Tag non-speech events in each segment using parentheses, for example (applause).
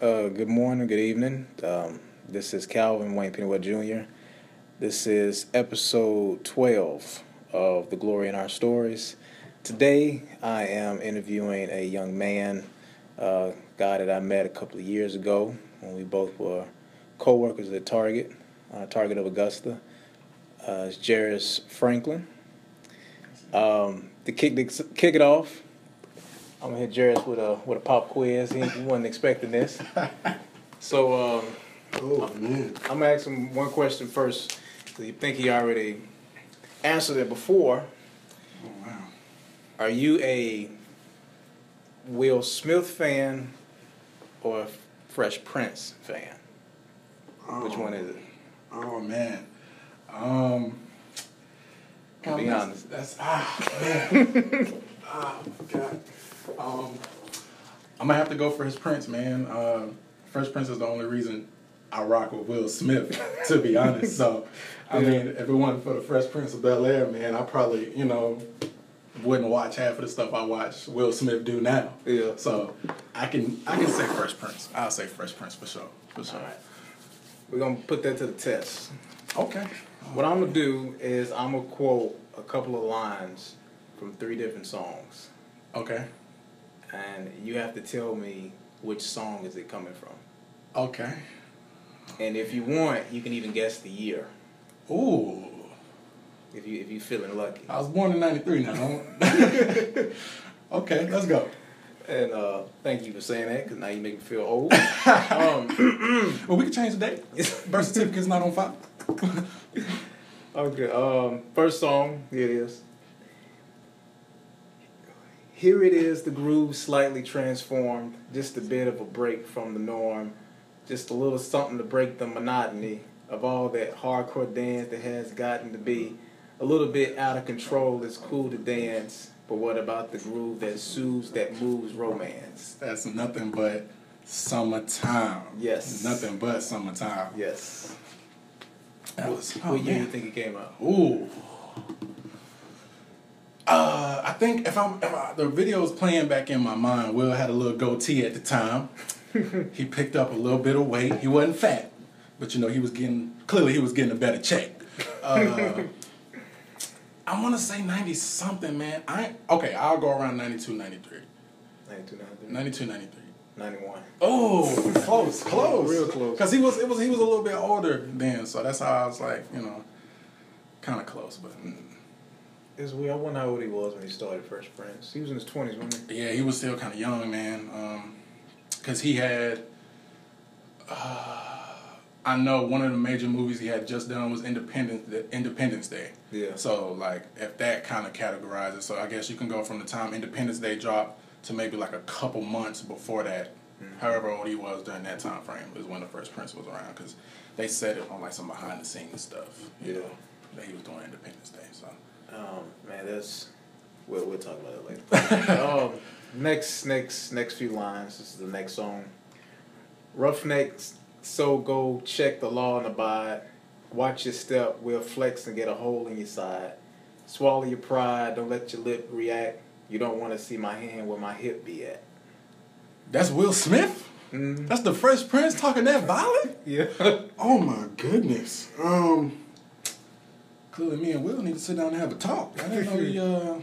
Uh, good morning, good evening. Um, this is Calvin Wayne Pennywood Jr. This is episode 12 of The Glory in Our Stories. Today, I am interviewing a young man, uh, guy that I met a couple of years ago when we both were co workers at Target, uh, Target of Augusta. Uh, it's Jairus Franklin. Um, to kick, kick it off, I'm gonna hit Jairus with a with a pop quiz. He, he wasn't expecting this. (laughs) So um, Oh man. I'm gonna ask him one question first. Do you think he already answered it before? Oh wow. Are you a Will Smith fan or a Fresh Prince fan? Which one is it? Oh man. Um. To be honest. That's ah man. oh (laughs) god. Um. I'm gonna have to go for his Prince, man. Uh, Fresh Prince is the only reason I rock with Will Smith, (laughs) to be honest. So, I mean, if it wasn't for the Fresh Prince of Bel Air, man, I probably, you know, wouldn't watch half of the stuff I watch Will Smith do now. Yeah. So, I can I can say Fresh Prince. I'll say Fresh Prince for sure. For sure. All right. We're gonna put that to the test. Okay. What I'm gonna do is I'm gonna quote a couple of lines from three different songs, Okay. And you have to tell me which song is it coming from. Okay. And if you want, you can even guess the year Ooh. if you if you feeling lucky. I was born in '93 now. (laughs) okay, let's go. And uh, thank you for saying that because now you make me feel old. (laughs) um, (clears throat) Well, we can change the date. (laughs) Birth certificate's not on file. okay. Um, first song. Here it is. Here it is, the groove slightly transformed, just a bit of a break from the norm, just a little something to break the monotony of all that hardcore dance that has gotten to be a little bit out of control. It's cool to dance, but what about the groove that soothes, that moves romance? That's nothing but summertime. Yes. Nothing but summertime. Yes. That was, oh, what year do you think it came out? Ooh. Uh, I think if I'm if I, the video was playing back in my mind, Will had a little goatee at the time. (laughs) he picked up a little bit of weight. He wasn't fat, but you know he was getting clearly he was getting a better check. (laughs) Uh, I want to say ninety something, man. I okay. I'll go around 92, 93. 92, 93, 92, 93. 91. Oh, (laughs) close, close, Real close. Because he was, it was, he was a little bit older then, so that's how I was like, you know, kind of close. But mm. It's weird. I wonder how old he was when he started Fresh Prince. He was in his 20s, wasn't he? yeah, he was still kind of young, man. Um, because he had, uh, I know one of the major movies he had just done was Independence Independence Day. Yeah. So like, if that kind of categorizes, so I guess you can go from the time Independence Day dropped to maybe like a couple months before that. However old he was during that time frame is when the Fresh Prince was around because they said it on like some behind the scenes stuff. You Yeah. know, that he was doing Independence Day. So Um, man, that's. We'll, we'll talk about it later. (laughs) um, next, next, next few lines. This is the next song. Roughnecks, so go check the law and abide. Watch your step, we'll flex and get a hole in your side. Swallow your pride, don't let your lip react. You don't want to see my hand where my hip be at. that's Will Smith. Mm. That's the Fresh Prince talking that violent. Yeah. (laughs) Oh my goodness. Um, clearly me and Will need to sit down and have a talk. I didn't know (laughs) he, uh,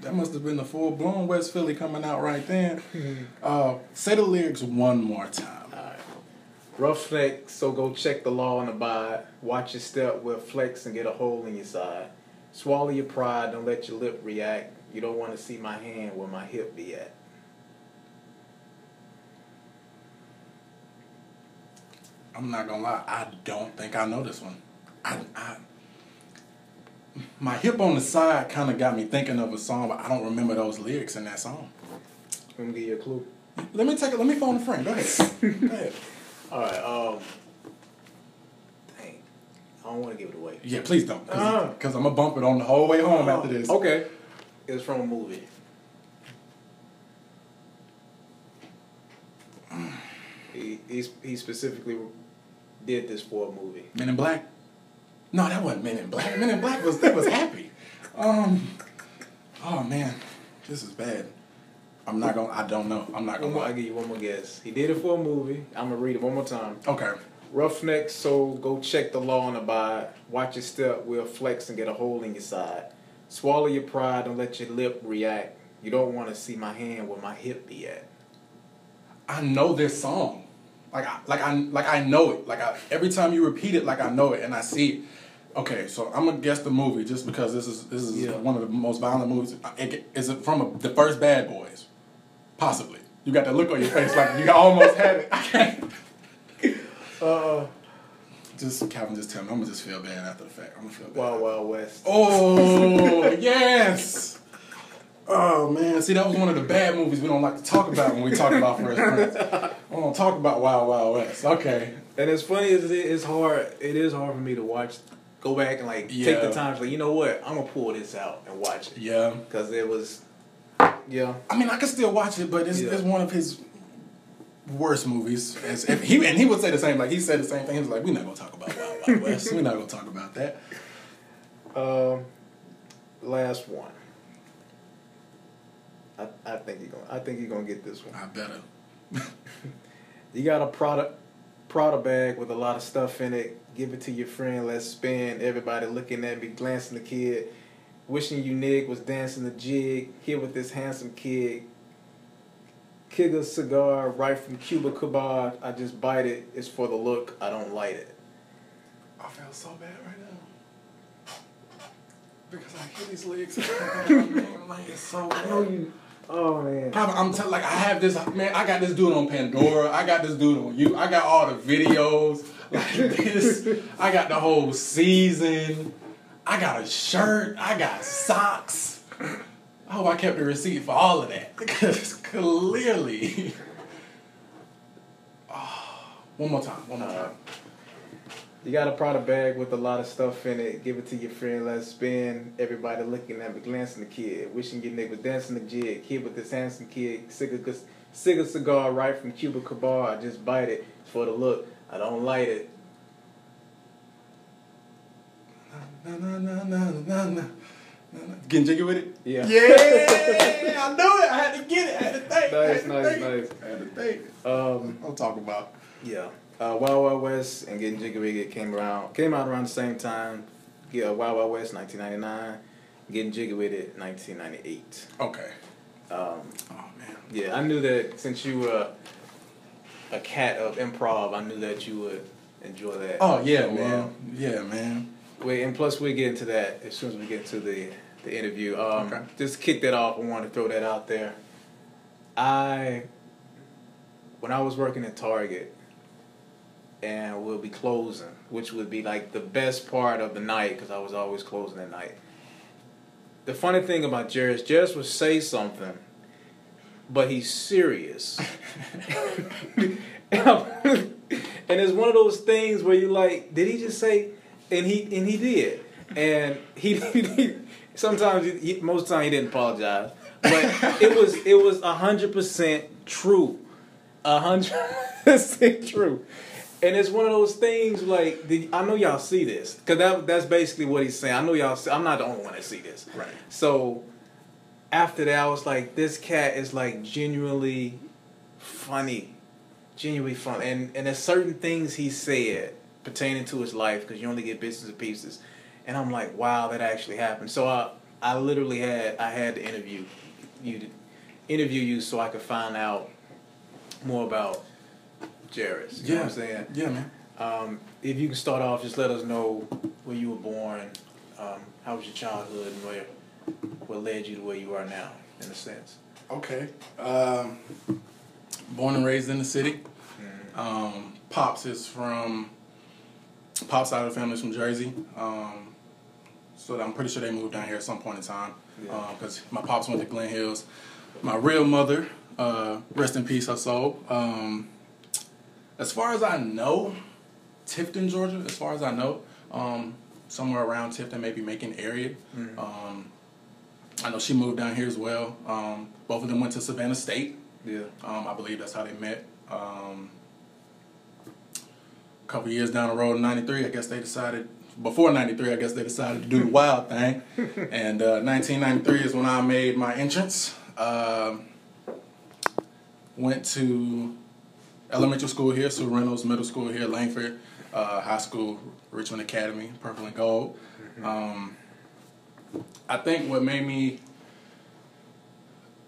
that must have been the full blown West Philly coming out right then. (laughs) Uh, say the lyrics one more time. Alright. Roughneck, so go check the law and abide. Watch your step, we'll flex and get a hole in your side. Swallow your pride, don't let your lip react. You don't want to see my hand where my hip be at. I'm not gonna lie, I don't think I know this one. I, I my hip on the side kind of got me thinking of a song, but I don't remember those lyrics in that song. Let me give you a clue. Let me take it. Let me phone a friend. Go ahead. Go ahead. (laughs) Alright, um. Dang. I don't want to give it away. Yeah, please don't, because I'm gonna bump it on the whole way home after this. Okay. It's from a movie. He, he, he specifically did this for a movie. Men in Black. No, that wasn't Men in Black. Men in Black was that was happy. Um. Oh man, this is bad. I'm not gonna. I don't know. I'm not gonna. more, I'll give you one more guess. He did it for a movie. I'm gonna read it one more time. Okay. Roughneck so go check the law and abide. Watch your step, we'll flex and get a hole in your side. Swallow your pride, don't let your lip react. You don't want to see my hand where my hip be at. I know this song. Like I like I like I know it. Like I, every time you repeat it, like I know it and I see it. Okay, so I'm gonna guess the movie just because this is this is Yeah. one of the most violent movies. It- Is it from a, the first Bad Boys? Possibly. You got that look on your face like you almost had it. I can't. Uh, Just Calvin, just tell me. I'm gonna just feel bad after the fact. I'm gonna feel bad. Wild Wild West. Oh yes. Oh man, see that was one of the bad movies we don't like to talk about when we talk about Fresh Prince. (laughs) We don't talk about Wild Wild West. Okay. And as funny as it is, it's hard. It is hard for me to watch. Go back and like take the time. to Like you know what? I'm gonna pull this out and watch it Yeah. because it was. Yeah. I mean, I can still watch it, but it's, Yeah. it's one of his worst movies. As if he and he would say the same. Like he said the same thing. He was like, "We're not gonna talk about Wild Wild West. We're not gonna talk about that." Um, last one. I, I think you're gonna. I think you're gonna get this one. I better. (laughs) You got a product Prada bag with a lot of stuff in it. Give it to your friend. Let's spin. Everybody looking at me, glancing the kid, wishing you Nick was dancing the jig. Here with this handsome kid. Kick a cigar right from Cuba Cuba. I just bite it. It's for the look. I don't light it. I feel so bad right now because I hear these lyrics. I'm (laughs) (laughs) like, it's so bad. you. Oh man. Papa, I'm telling like I have this man. I got this dude on Pandora. I got this dude on you. I got all the videos like (laughs) this. I got the whole season. I got a shirt. I got socks. I hope I kept the receipt for all of that (laughs) because clearly. (laughs) Oh, one more time. One more uh, time. You got a Prada bag with a lot of stuff in it. Give it to your friend. Let's spin. Everybody looking at me, glancing the kid, wishing your nigga was dancing the jig. Kid with this handsome kid, cigar, cigar cigar right from Cuba Cabar. I just bite it for the look. I don't light it. Na, na, na, na, na, na. Getting jiggy with it? Yeah. Yeah, I knew it. I had to get it. I had to think. Nice, nice, think. nice. I had to think. Um, I'll talk about. yeah. Uh, Wild Wild West and Getting Jiggy With It came around, came out around the same time. Yeah, Wild Wild West, 1999. Getting Jiggy With It, 1998. Okay. Um, Oh man. Yeah, I knew that since you were a cat of improv, I knew that you would enjoy that. Oh yeah, So, man. uh, Yeah, man. wait, and plus we get into that as soon as we get to the the interview. Um, Okay. Just kick that off. I wanted to throw that out there. I, when I was working at Target, and we'll be closing, which would be like the best part of the night because I was always closing at night. The funny thing about Jairus, Jairus would say something, but he's serious. (laughs) (laughs) and, it's one of those things where you like, did he just say? And he and he did, and he, (laughs) he sometimes he, most of the time he didn't apologize, but it was it was a hundred percent true, a hundred percent true. And it's one of those things like did, I know y'all see this because that that's basically what he's saying. I know y'all. See, I'm not the only one that see this. Right. So after that, I was like, this cat is like genuinely funny, genuinely fun, and and there's certain things he said pertaining to his life because you only get bits and pieces, and I'm like, wow, that actually happened. So I I literally had I had to interview you to interview you so I could find out more about Jairus. You know what I'm saying? Yeah, man. Um, if you can start off, just let us know where you were born, um, how was your childhood, and where what led you to where you are now, in a sense. Okay. Um, born and raised in the city. Um, Pops is from Pops side of the family is from Jersey. Um, so I'm pretty sure they moved down here at some point in time. Yeah. Because my pops went to Glenn Hills. My real mother, uh, rest in peace, her soul. Um, as far as I know, Tifton, Georgia. As far as I know, um, somewhere around Tifton, maybe Macon area. Mhm. Um, I know she moved down here as well. Um, both of them went to Savannah State. Yeah. Um, I believe that's how they met. Um, a couple years down the road in '93, I guess they decided. Before '93, I guess they decided to do the wild thing. (laughs) and uh, 1993 is when I made my entrance. Um, went to elementary school here, Sue Reynolds, middle school here, Langford, uh, high school, Richmond Academy, purple and gold. Um, I think what made me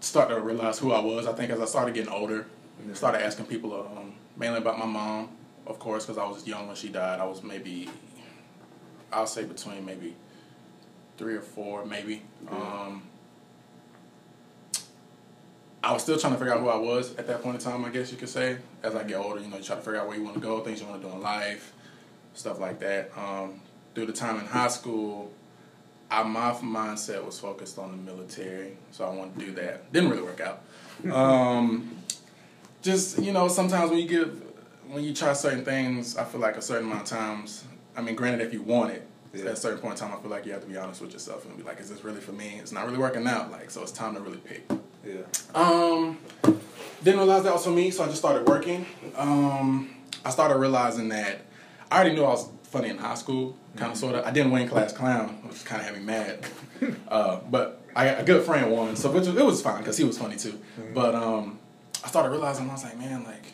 start to realize who I was, I think as I started getting older, and started asking people um, mainly about my mom, of course, because I was young when she died. I was maybe, I'll say between maybe three or four, maybe. Um, I was still trying to figure out who I was at that point in time, I guess you could say. As I get older, you know, you try to figure out where you want to go, things you want to do in life, stuff like that. Um, through the time in high school, I, my mindset was focused on the military, so I wanted to do that. Didn't really work out. Um, just you know, sometimes when you give, when you try certain things, I feel like a certain amount of times. I mean, granted, if you want it, Yeah. at a certain point in time, I feel like you have to be honest with yourself and be like, "Is this really for me? It's not really working out." Like, so it's time to really pick. Yeah. Um, didn't realize that was for me, so I just started working. Um, I started realizing that I already knew I was funny in high school, kind of sort of. I didn't win class clown, which kind of had me mad. (laughs) uh, but I a good friend won, so which was, it was fine because he was funny too. But um, I started realizing I was like, man, like,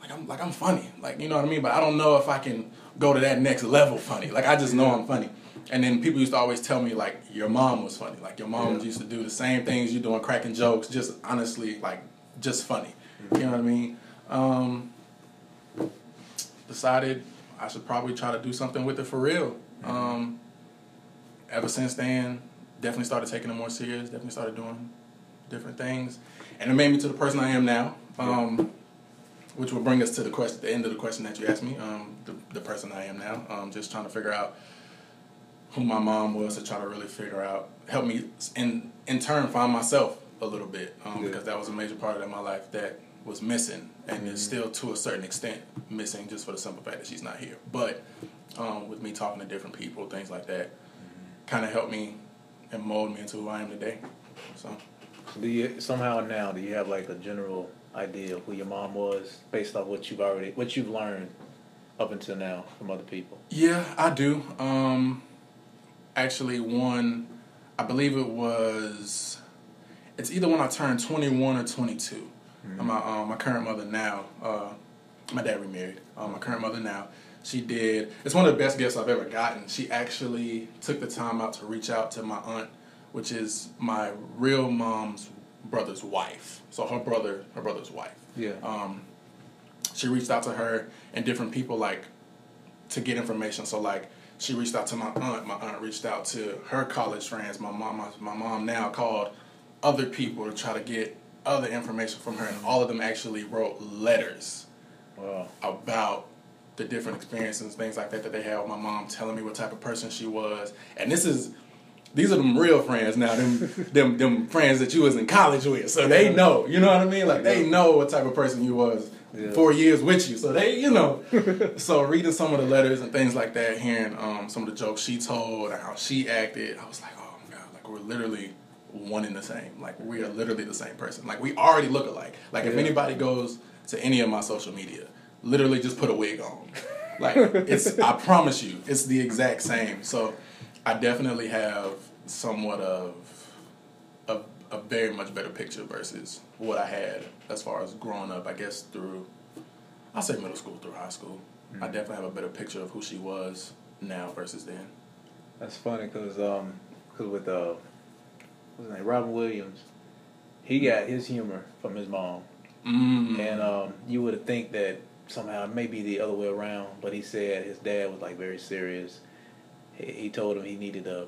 like I'm like I'm funny, like you know what I mean. But I don't know if I can go to that next level funny. Like I just know I'm funny. And then people used to always tell me like your mom was funny. Like your mom Yeah. used to do the same things you're doing, cracking jokes, just honestly like just funny. You know what I mean? Um, decided I should probably try to do something with it for real. Um, ever since then, definitely started taking it more serious. Definitely started doing different things, and it made me to the person I am now. Um, which will bring us to the question, the end of the question that you asked me. Um, the, the person I am now. Um, just trying to figure out who my mom was to try to really figure out, help me in in turn find myself a little bit um, because that was a major part of my life that was missing and is still to a certain extent missing just for the simple fact that she's not here. But um, with me talking to different people, things like that, kind of helped me and mold me into who I am today. So. So do you somehow now do you have like a general idea of who your mom was based off what you've already what you've learned up until now from other people? Yeah, I do. Um, actually, one, I believe it was, it's either when I turned 21 or 22. And My, um, my current mother now, uh, my dad remarried. Um, my current mother now, she did, it's one of the best gifts I've ever gotten. She actually took the time out to reach out to my aunt, which is my real mom's brother's wife. So her brother, her brother's wife Yeah. um, she reached out to her and different people like to get information. So like she reached out to my aunt. My aunt reached out to her college friends. My mom, my, my mom now called other people to try to get other information from her, and all of them actually wrote letters Wow. about the different experiences, things like that that they had with my mom, telling me what type of person she was. And this is these are them real friends now, them (laughs) them them friends that you was in college with. So they know, you know what I mean? Like they know what type of person you was Yeah. four years with you. So they, you know. (laughs) so reading some of the letters and things like that, hearing um, some of the jokes she told and how she acted, I was like, oh my god, like we're literally one in the same. Like we are literally the same person. Like we already look alike. Like if Yeah. anybody goes to any of my social media, literally just put a wig on. Like (laughs) it's I promise you, it's the exact same. So I definitely have somewhat of a, very much better picture versus what I had as far as growing up, I guess through I'll say middle school through high school. I definitely have a better picture of who she was now versus then. That's funny because um, cause with uh, what's his name, Robin Williams, he got his humor from his mom, Mm. and um, you would think that somehow it may be the other way around, but he said his dad was like very serious. He, he told him he needed to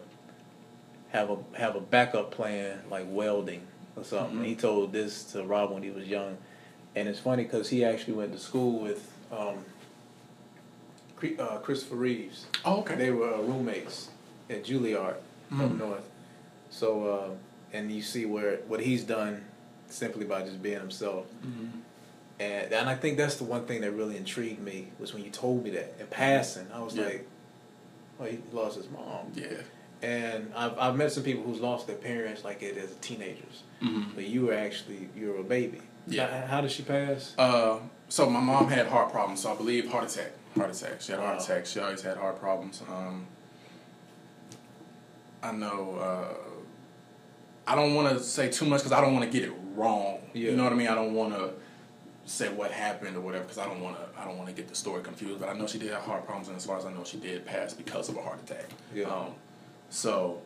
have a have a backup plan like welding or something. Mhm. He told this to Rob when he was young, and it's funny because he actually went to school with um, uh, Christopher Reeves. oh, okay. They were uh, roommates at Juilliard up Mhm. north. So, uh, and you see where what he's done simply by just being himself. Mhm. And and I think that's the one thing that really intrigued me was when you told me that in passing. I was Yeah. like, "Oh, he lost his mom." Yeah. And I've I've met some people who's lost their parents like it as teenagers, Mhm. but you were actually you were a baby. Yeah. How, how did she pass? Uh, so my mom had heart problems. So I believe heart attack. Heart attack. She had heart Wow. attack. She always had heart problems. Um, I know. Uh, I don't want to say too much because I don't want to get it wrong. Yeah. You know what I mean? I don't want to say what happened or whatever because I don't want to. I don't want to get the story confused. But I know she did have heart problems, and as far as I know, she did pass because of a heart attack. Yeah. Um, so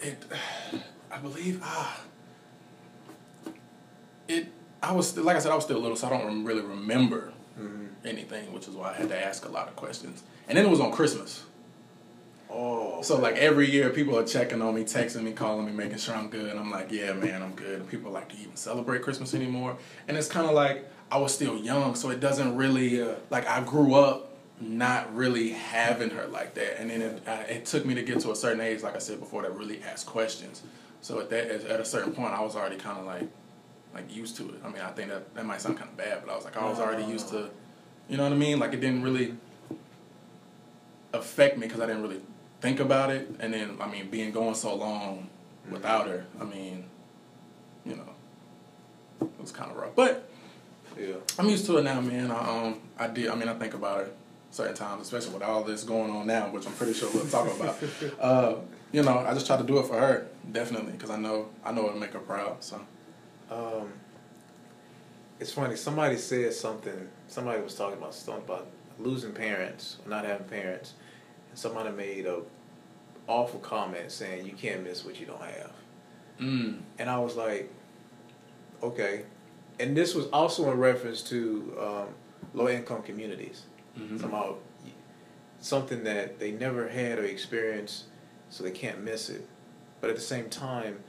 it, (sighs) I believe ah, it. I was still, like I said, I was still little, so I don't really remember Mm-hmm. anything, which is why I had to ask a lot of questions. And then it was on Christmas. Oh. So like every year, people are checking on me, texting me, calling me, making sure I'm good. And I'm like, yeah, man, I'm good. And people like, do you even celebrate Christmas anymore? And it's kind of like I was still young, so it doesn't really uh, like I grew up not really having her like that. And then it, it took me to get to a certain age, like I said before, that really asked questions. So at that at a certain point, I was already kind of like like used to it. I mean, I think that that might sound kind of bad, but I was like, I was already used to, you know what I mean? Like it didn't really affect me because I didn't really think about it. And then, I mean, being going so long without her, I mean, you know, it was kind of rough. But Yeah. I'm used to it now, man. I, um, I did. I mean, I think about it certain times, especially with all this going on now, which I'm pretty sure we'll talk about. uh, you know, I just try to do it for her, definitely, because I know I know it'll make her proud. So. Um, it's funny. Somebody said something. Somebody was talking about something about losing parents, or not having parents, and somebody made a awful comment saying you can't miss what you don't have. Mm. And I was like, okay. And this was also in reference to um, low income communities. Mhm. Somehow, something that they never had or experienced, so they can't miss it. But at the same time,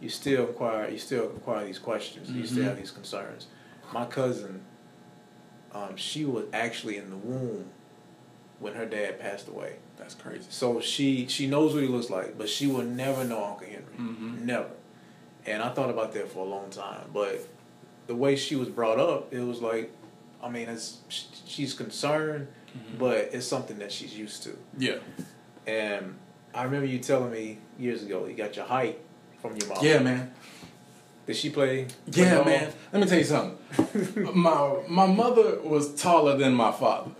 you still acquire you still acquire these questions. You still have these concerns. My cousin, um, she was actually in the womb when her dad passed away. That's crazy. So she she knows what he looks like, but she will never know Uncle Henry. Mhm. Never. And I thought about that for a long time, but the way she was brought up, it was like, I mean, it's she's concerned, Mhm. but it's something that she's used to. Yeah. And I remember you telling me years ago you got your height from your mom. Yeah, man. Did she play? Yeah, ball? man. Let me tell you something. (laughs) my my mother was taller than my father.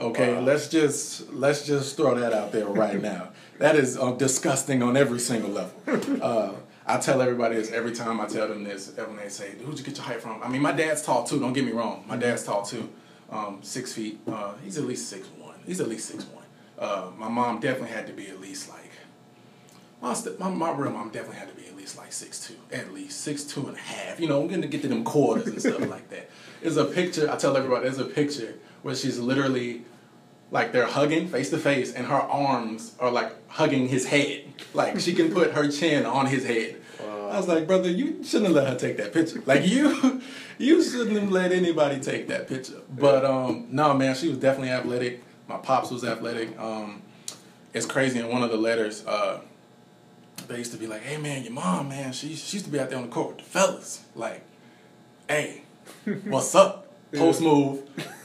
Okay, Wow. let's just let's just throw that out there right (laughs) now. That is uh, disgusting on every single level. Uh, (laughs) I tell everybody this every time I tell them this. When they say, "Who'd you get your height from?" I mean, my dad's tall too. Don't get me wrong. My dad's tall too. Um, six feet. Uh, he's at least six one. He's at least six one. Uh, my mom definitely had to be at least like my, st- my, my real mom definitely had to be at least like six two, at least six two and a half. You know, I'm gonna get to them quarters and stuff (laughs) like that. There's a picture. I tell everybody there's a picture where she's literally like they're hugging face to face, and her arms are like hugging his head. Like she can put her chin on his head. I was like, brother, you shouldn't have let her take that picture. Like you, (laughs) you shouldn't have let anybody take that picture. But um, no, man, she was definitely athletic. My pops was athletic. Um, it's crazy. In one of the letters, uh, they used to be like, "Hey, man, your mom, man, she she used to be out there on the court with the fellas. Like, hey, what's up? (laughs) Post move,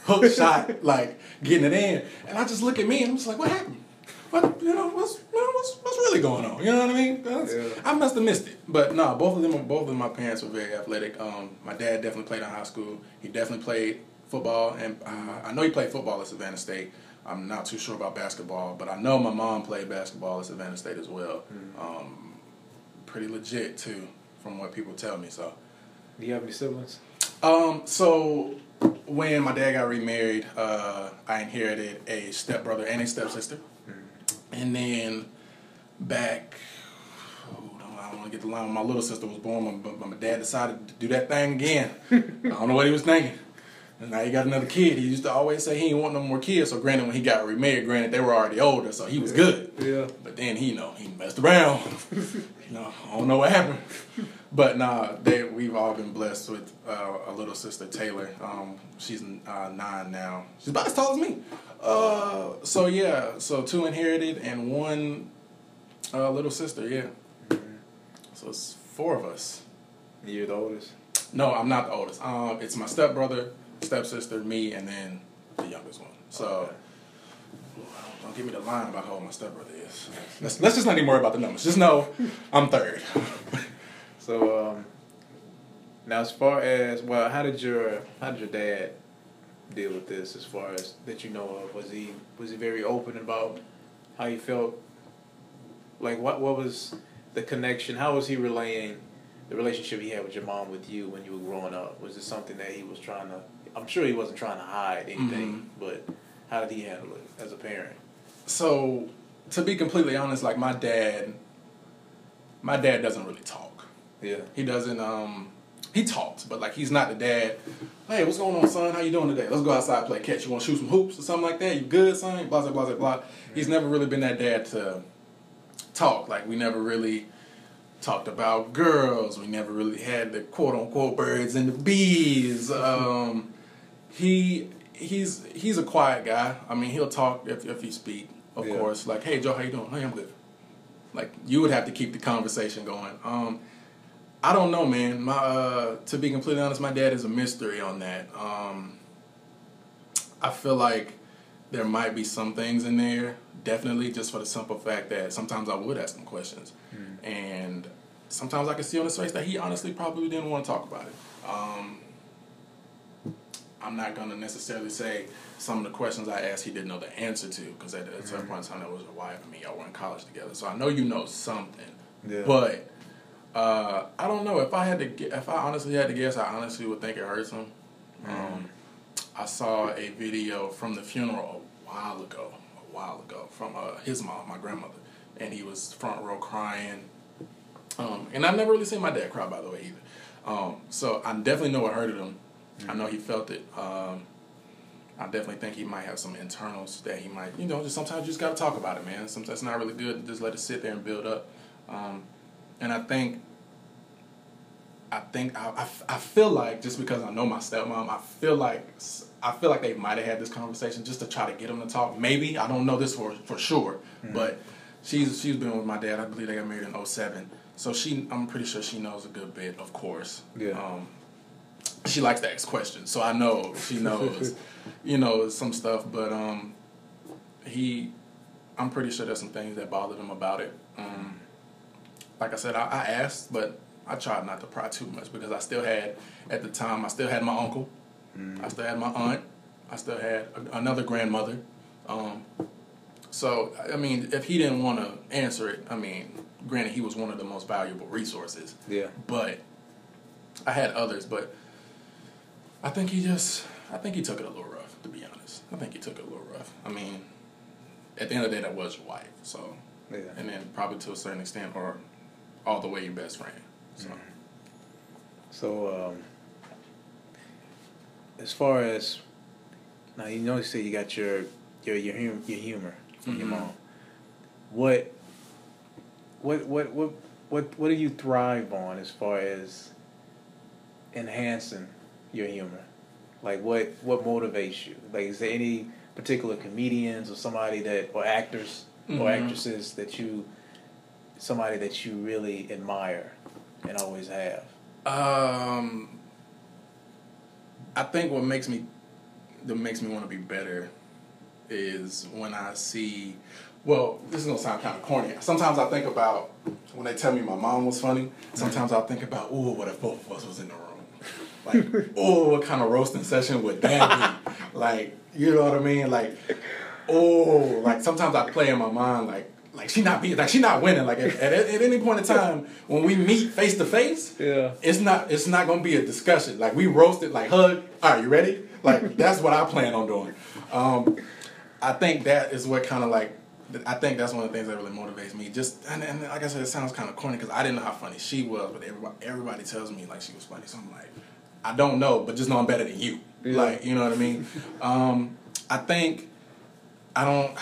hook (laughs) shot, like getting it in." And I just look at me and I'm just like, "What happened? What you know? What's you know, what's what's really going on? You know what I mean? Yeah. I must have missed it. But no, both of them, both of my parents were very athletic. Um, my dad definitely played in high school. He definitely played football, and uh, I know he played football at Savannah State. I'm not too sure about basketball, but I know my mom played basketball at Savannah State as well. Um, pretty legit too, from what people tell me. So, Do you have any siblings? um, so when my dad got remarried, uh, I inherited a stepbrother and a stepsister, and then back. oh, I don't want to get the line. When my little sister was born, my, my dad decided to do that thing again. (laughs) I don't know what he was thinking. And now he got another kid. He used to always say he didn't want no more kids. So granted, when he got remarried, granted they were already older, so he was good. Yeah. But then he, you know, he messed around. (laughs) you know, I don't know what happened. But nah, they we've all been blessed with uh, a little sister Taylor. Um, she's uh, nine now. She's about as tall as me. Uh, so yeah, so two inherited and one uh, little sister. Yeah. So it's four of us. You're the oldest. No, I'm not the oldest. Um, it's my stepbrother, stepsister, me, and then the youngest one. So. Okay. Don't- Don't give me the line about how old my stepbrother is. Let's, let's just not even worry about the numbers. Just know I'm third. (laughs) So um, now, as far as well, how did your how did your dad deal with this? As far as that you know of, was he was he very open about how he felt? Like what what was the connection? How was he relaying the relationship he had with your mom with you when you were growing up? Was it something that he was trying to? I'm sure he wasn't trying to hide anything, Mm-hmm. but how did he handle it as a parent? So, to be completely honest, like my dad, my dad doesn't really talk. Yeah. He doesn't. Um, he talks, but like he's not the dad. Hey, what's going on, son? How you doing today? Let's go outside play catch. You want to shoot some hoops or something like that? You good, son? Blah blah blah blah blah. He's never really been that dad to talk. Like we never really talked about girls. We never really had the quote unquote birds and the bees. Um, he he's he's a quiet guy. I mean, he'll talk if if he speak, of Yeah. course. Like, hey Joe, how you doing? Hey, I'm good. Like you would have to keep the conversation going. Um, I don't know, man. My uh, to be completely honest, my dad is a mystery on that. Um, I feel like there might be some things in there, definitely, just for the simple fact that sometimes I would ask him questions, and sometimes I can see on his face that he honestly probably didn't want to talk about it. Um, I'm not gonna necessarily say some of the questions I asked he didn't know the answer to because at a certain point in time that was your wife and me. Y'all were in college together, so I know you know something. Yeah. But uh, I don't know if I had to. gu- If I honestly had to guess, I honestly would think it hurts him. Um, I saw a video from the funeral a while ago, a while ago, from uh, his mom, my grandmother, and he was front row crying. Um, and I've never really seen my dad cry, by the way, either. Um, so I definitely know it hurted him. I know he felt it. Um, I definitely think he might have some internals that he might, you know, just sometimes you just got to talk about it, man. Sometimes it's not really good to just let it sit there and build up. Um, and I think, I think, I, I, I feel like just because I know my stepmom, I feel like, I feel like they might have had this conversation just to try to get him to talk. Maybe I don't know this for for sure, but she's she's been with my dad. I believe they got married in 07. So she, I'm pretty sure she knows a good bit, of course. Yeah. Um, she likes to ask questions, so I know she (laughs) knows, you know, some stuff. But um, he, I'm pretty sure there's some things that bothered him about it. Um, like I said, I, I asked, but I tried not to pry too much because I still had, at the time, I still had my uncle, I still had my aunt, I still had a, another grandmother. Um, so I mean, if he didn't want to answer it, I mean, granted, he was one of the most valuable resources. Yeah. But I had others, but I think he just, I think he took it a little rough, to be honest. I think he took it a little rough. I mean, at the end of the day, that was your wife, so, Yeah. and then probably to a certain extent, or all the way your best friend. So, So, um, as far as now, you know, you say you got your your your humor, your humor from your Mhm. mom. What, what, what, what, what, what do you thrive on as far as enhancing your humor? Like, what, what motivates you? Like, is there any particular comedians or somebody that, or actors or Mhm. actresses that you, somebody that you really admire and always have? Um, I think what makes me that makes me want to be better is when I see. Well, this is gonna sound kind of corny. Sometimes I think about when they tell me my mom was funny. Sometimes I think about, oh, what if both of us was in the room? Like, (laughs) oh, what kind of roasting session would that be? like, you know what I mean? Like, oh, like sometimes I play in my mind like. Like she not be like she not winning. Like at, at, at any point in time when we meet face to face, Yeah. it's not it's not gonna be a discussion. Like we roasted, like hug. All right, you ready? Like (laughs) that's what I plan on doing. Um, I think that is what kind of like. I think that's one of the things that really motivates me. Just and, and like I said, it sounds kind of corny because I didn't know how funny she was, but everybody everybody tells me like she was funny. So I'm like, I don't know, but just know I'm better than you. Yeah. Like you know what I mean? um, I think I don't.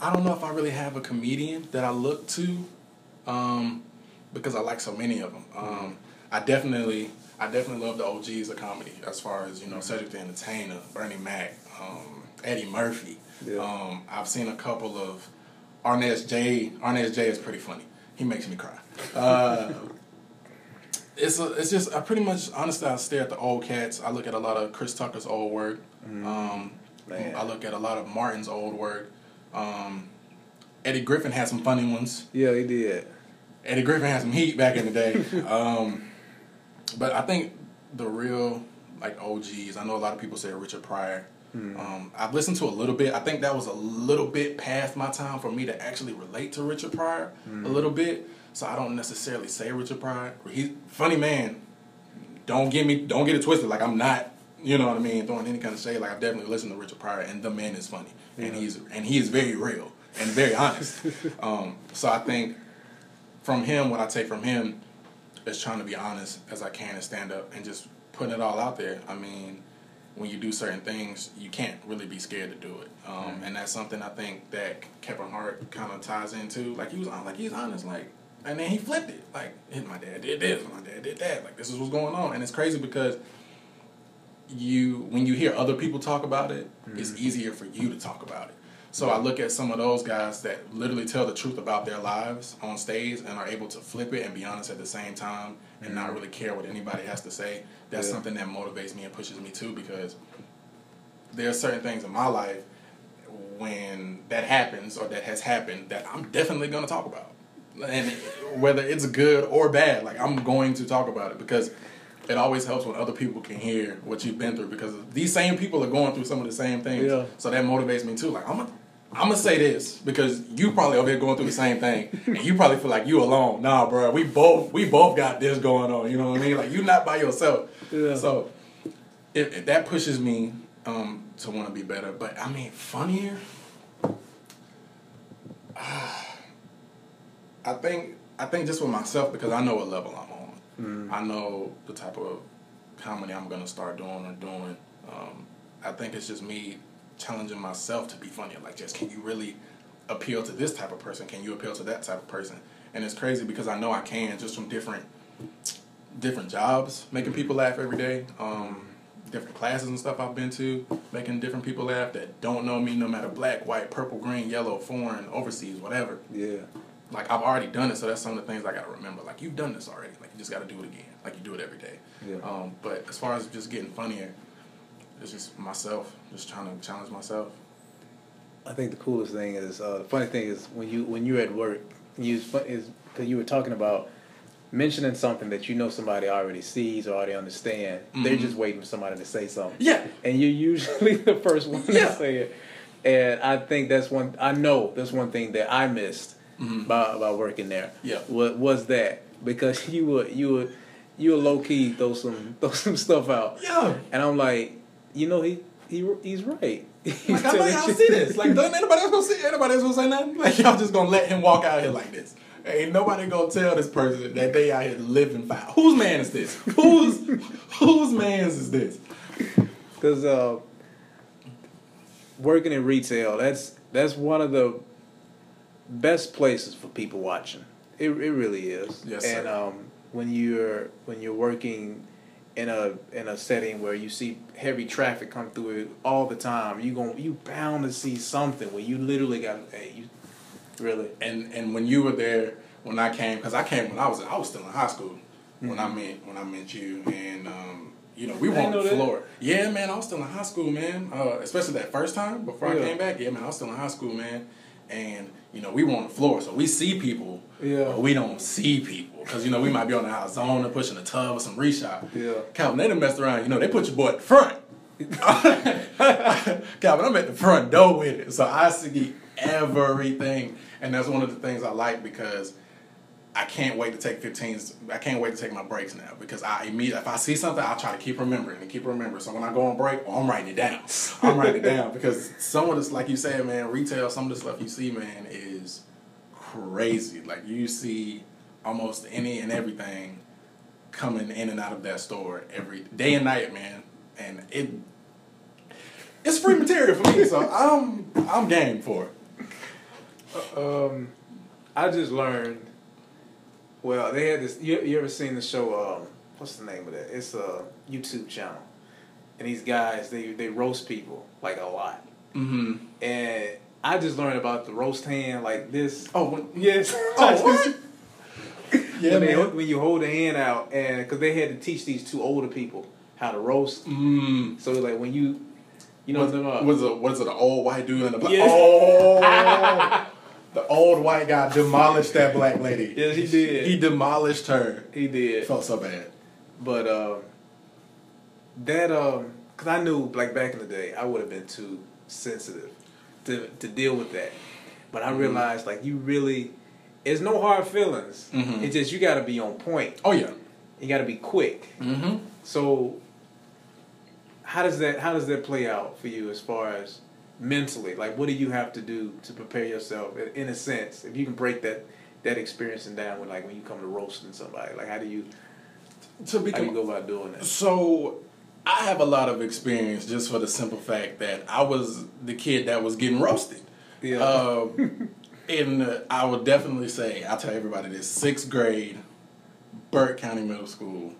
I don't know if I really have a comedian that I look to, um, because I like so many of them. Um, I definitely, I definitely love the OGs of comedy as far as you know Cedric the Entertainer, Bernie Mac, um, Eddie Murphy. Yeah. Um, I've seen a couple of Arnez J. Arnez J. is pretty funny. He makes me cry. Uh, (laughs) it's a, it's just I pretty much honestly I stare at the old cats. I look at a lot of Chris Tucker's old work. Um, Man. I look at a lot of Martin's old work. Um, Eddie Griffin had some funny ones. Yeah, he did. Eddie Griffin had some heat back in the day. (laughs) um, but I think the real like OGs. I know a lot of people say Richard Pryor. Um, I've listened to a little bit. I think that was a little bit past my time for me to actually relate to Richard Pryor a little bit. So I don't necessarily say Richard Pryor. He's funny man. Don't get me. Don't get it twisted. Like I'm not. You know what I mean? Throwing any kind of shade. Like I've definitely listen to Richard Pryor, and the man is funny, and he's and he is very real and very honest. (laughs) um, so I think from him, what I take from him is trying to be honest as I can and stand up and just putting it all out there. I mean, when you do certain things, you can't really be scared to do it, um, and that's something I think that Kevin Hart kind of ties into. Like he was on, like he's honest, like, and then he flipped it. Like, my dad did this, my dad did that. Like this is what's going on, and it's crazy because you when you hear other people talk about it, it's mm-hmm. easier for you to talk about it. So I look at some of those guys that literally tell the truth about their lives on stage and are able to flip it and be honest at the same time and not mm-hmm. really care what anybody has to say. That's Yeah. something that motivates me and pushes me too because there are certain things in my life when that happens or that has happened that I'm definitely going to talk about. And whether it's good or bad, like I'm going to talk about it because it always helps when other people can hear what you've been through because these same people are going through some of the same things. Yeah. So that motivates me too. Like I'm gonna I'm gonna say this because you probably over here going through the same thing, (laughs) and you probably feel like you alone. Nah, bro, we both we both got this going on. You know what I mean? Like you're not by yourself. Yeah. So it, it- that pushes me um, to want to be better. But I mean, funnier. (sighs) I think I think just with myself because I know what level I'm on. I know the type of comedy I'm gonna start doing or doing. Um, I think it's just me challenging myself to be funnier. Like, just can you really appeal to this type of person? Can you appeal to that type of person? And it's crazy because I know I can just from different different jobs, making people laugh every day. Um, different classes and stuff I've been to, making different people laugh that don't know me, no matter black, white, purple, green, yellow, foreign, overseas, whatever Yeah. Like I've already done it, so that's some of the things I gotta remember. Like you've done this already. Like you just gotta do it again. Like you do it every day. Yeah. Um, but as far as just getting funnier, it's just myself, just trying to challenge myself. I think the coolest thing is uh, the funny thing is when you when you're at work, you is because you were talking about mentioning something that you know somebody already sees or already understand. They're Mhm. just waiting for somebody to say something. Yeah. and you're usually (laughs) the first one Yeah. to say it. And I think that's one. I know that's one thing that I missed Mhm. about about working there. Yeah. was, was that because (laughs) you were you were you were low key throw some (laughs) throw some stuff out. Yeah. And I'm like, you know, he he he's right. (laughs) Like I know y'all see this. Like don't anybody else gonna see anybody else gonna say nothing? Like y'all just gonna let him walk out here like this. Ain't nobody gonna tell this person that they out here living foul. Whose man is this? Whose whose man's is this? Because uh, working in retail, that's that's one of the best places for people watching. It it really is. Yes, and sir. um, when you're when you're working in a in a setting where you see heavy traffic come through it all the time, you gon' you bound to see something where you literally got hey you really. And and when you were there when I came because I came when I was I was still in high school when I met when I met you. And um, you know we were on the floor. Yeah man I was still in high school man. Uh, especially that first time before I came back. Yeah man I was still in high school man. And you know we were on the floor so we see people Yeah. but we don't see people because you know we might be on the house zone pushing a tub or some reshop Yeah. Calvin they done messed around you know they put your boy at the front (laughs) Calvin, I'm at the front door with it, so I see everything, and that's one of the things I like because I can't wait to take 15s. I can't wait to take my breaks now because I immediately, if I see something, I'll try to keep remembering and keep remembering. So when I go on break, oh, I'm writing it down. I'm writing it down because some of this, like you said, man, retail, some of the stuff you see, man, is crazy. Like you see almost any and everything coming in and out of that store every day and night, man, and it it's free material for me, so I'm I'm game for it. Um, I just learned. Well, they had this. You, you ever seen the show? Um, what's the name of that? It's a YouTube channel, and these guys they they roast people like a lot. Mm-hmm. And I just learned about the roast hand like this. Oh, when, Yes. (laughs) oh, what? (laughs) Yeah, when, they, when you hold a hand out, and because they had to teach these two older people how to roast. Mm. So like when you, you know, Was, talking about? was it was it an old white dude in the black? Yes. (laughs) Oh, the old white guy demolished that black lady. Yes, he did. He demolished her. he did. Felt so bad. But um, that um, cause I knew like back in the day, I would have been too sensitive to to deal with that. But I realized like you really, it's no hard feelings. Mhm. It's just you got to be on point. Oh yeah. You got to be quick. Mm-hmm. So, how does that how does that play out for you as far as mentally? Like, what do you have to do to prepare yourself? in- In a sense, if you can break that that experiencing down with like when you come to roasting somebody, like how do you To be how do you go about doing that? So I have a lot of experience just for the simple fact that I was the kid that was getting roasted. Yeah. Uh, (laughs) and uh, I would definitely say, I'll tell everybody this sixth grade, Burke County Middle School,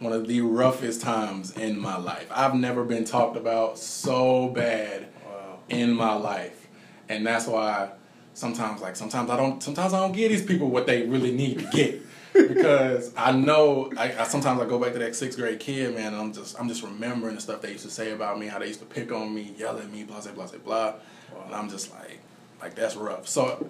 one of the roughest times in my life. I've never been talked about so bad Wow. in my life. And that's why sometimes like sometimes I don't sometimes I don't give these people what they really need to get. (laughs) because I know I, I sometimes I go back to that sixth grade kid, man, and I'm just I'm just remembering the stuff they used to say about me, how they used to pick on me, yell at me, blah blah blah blah blah. And I'm just like like that's rough. So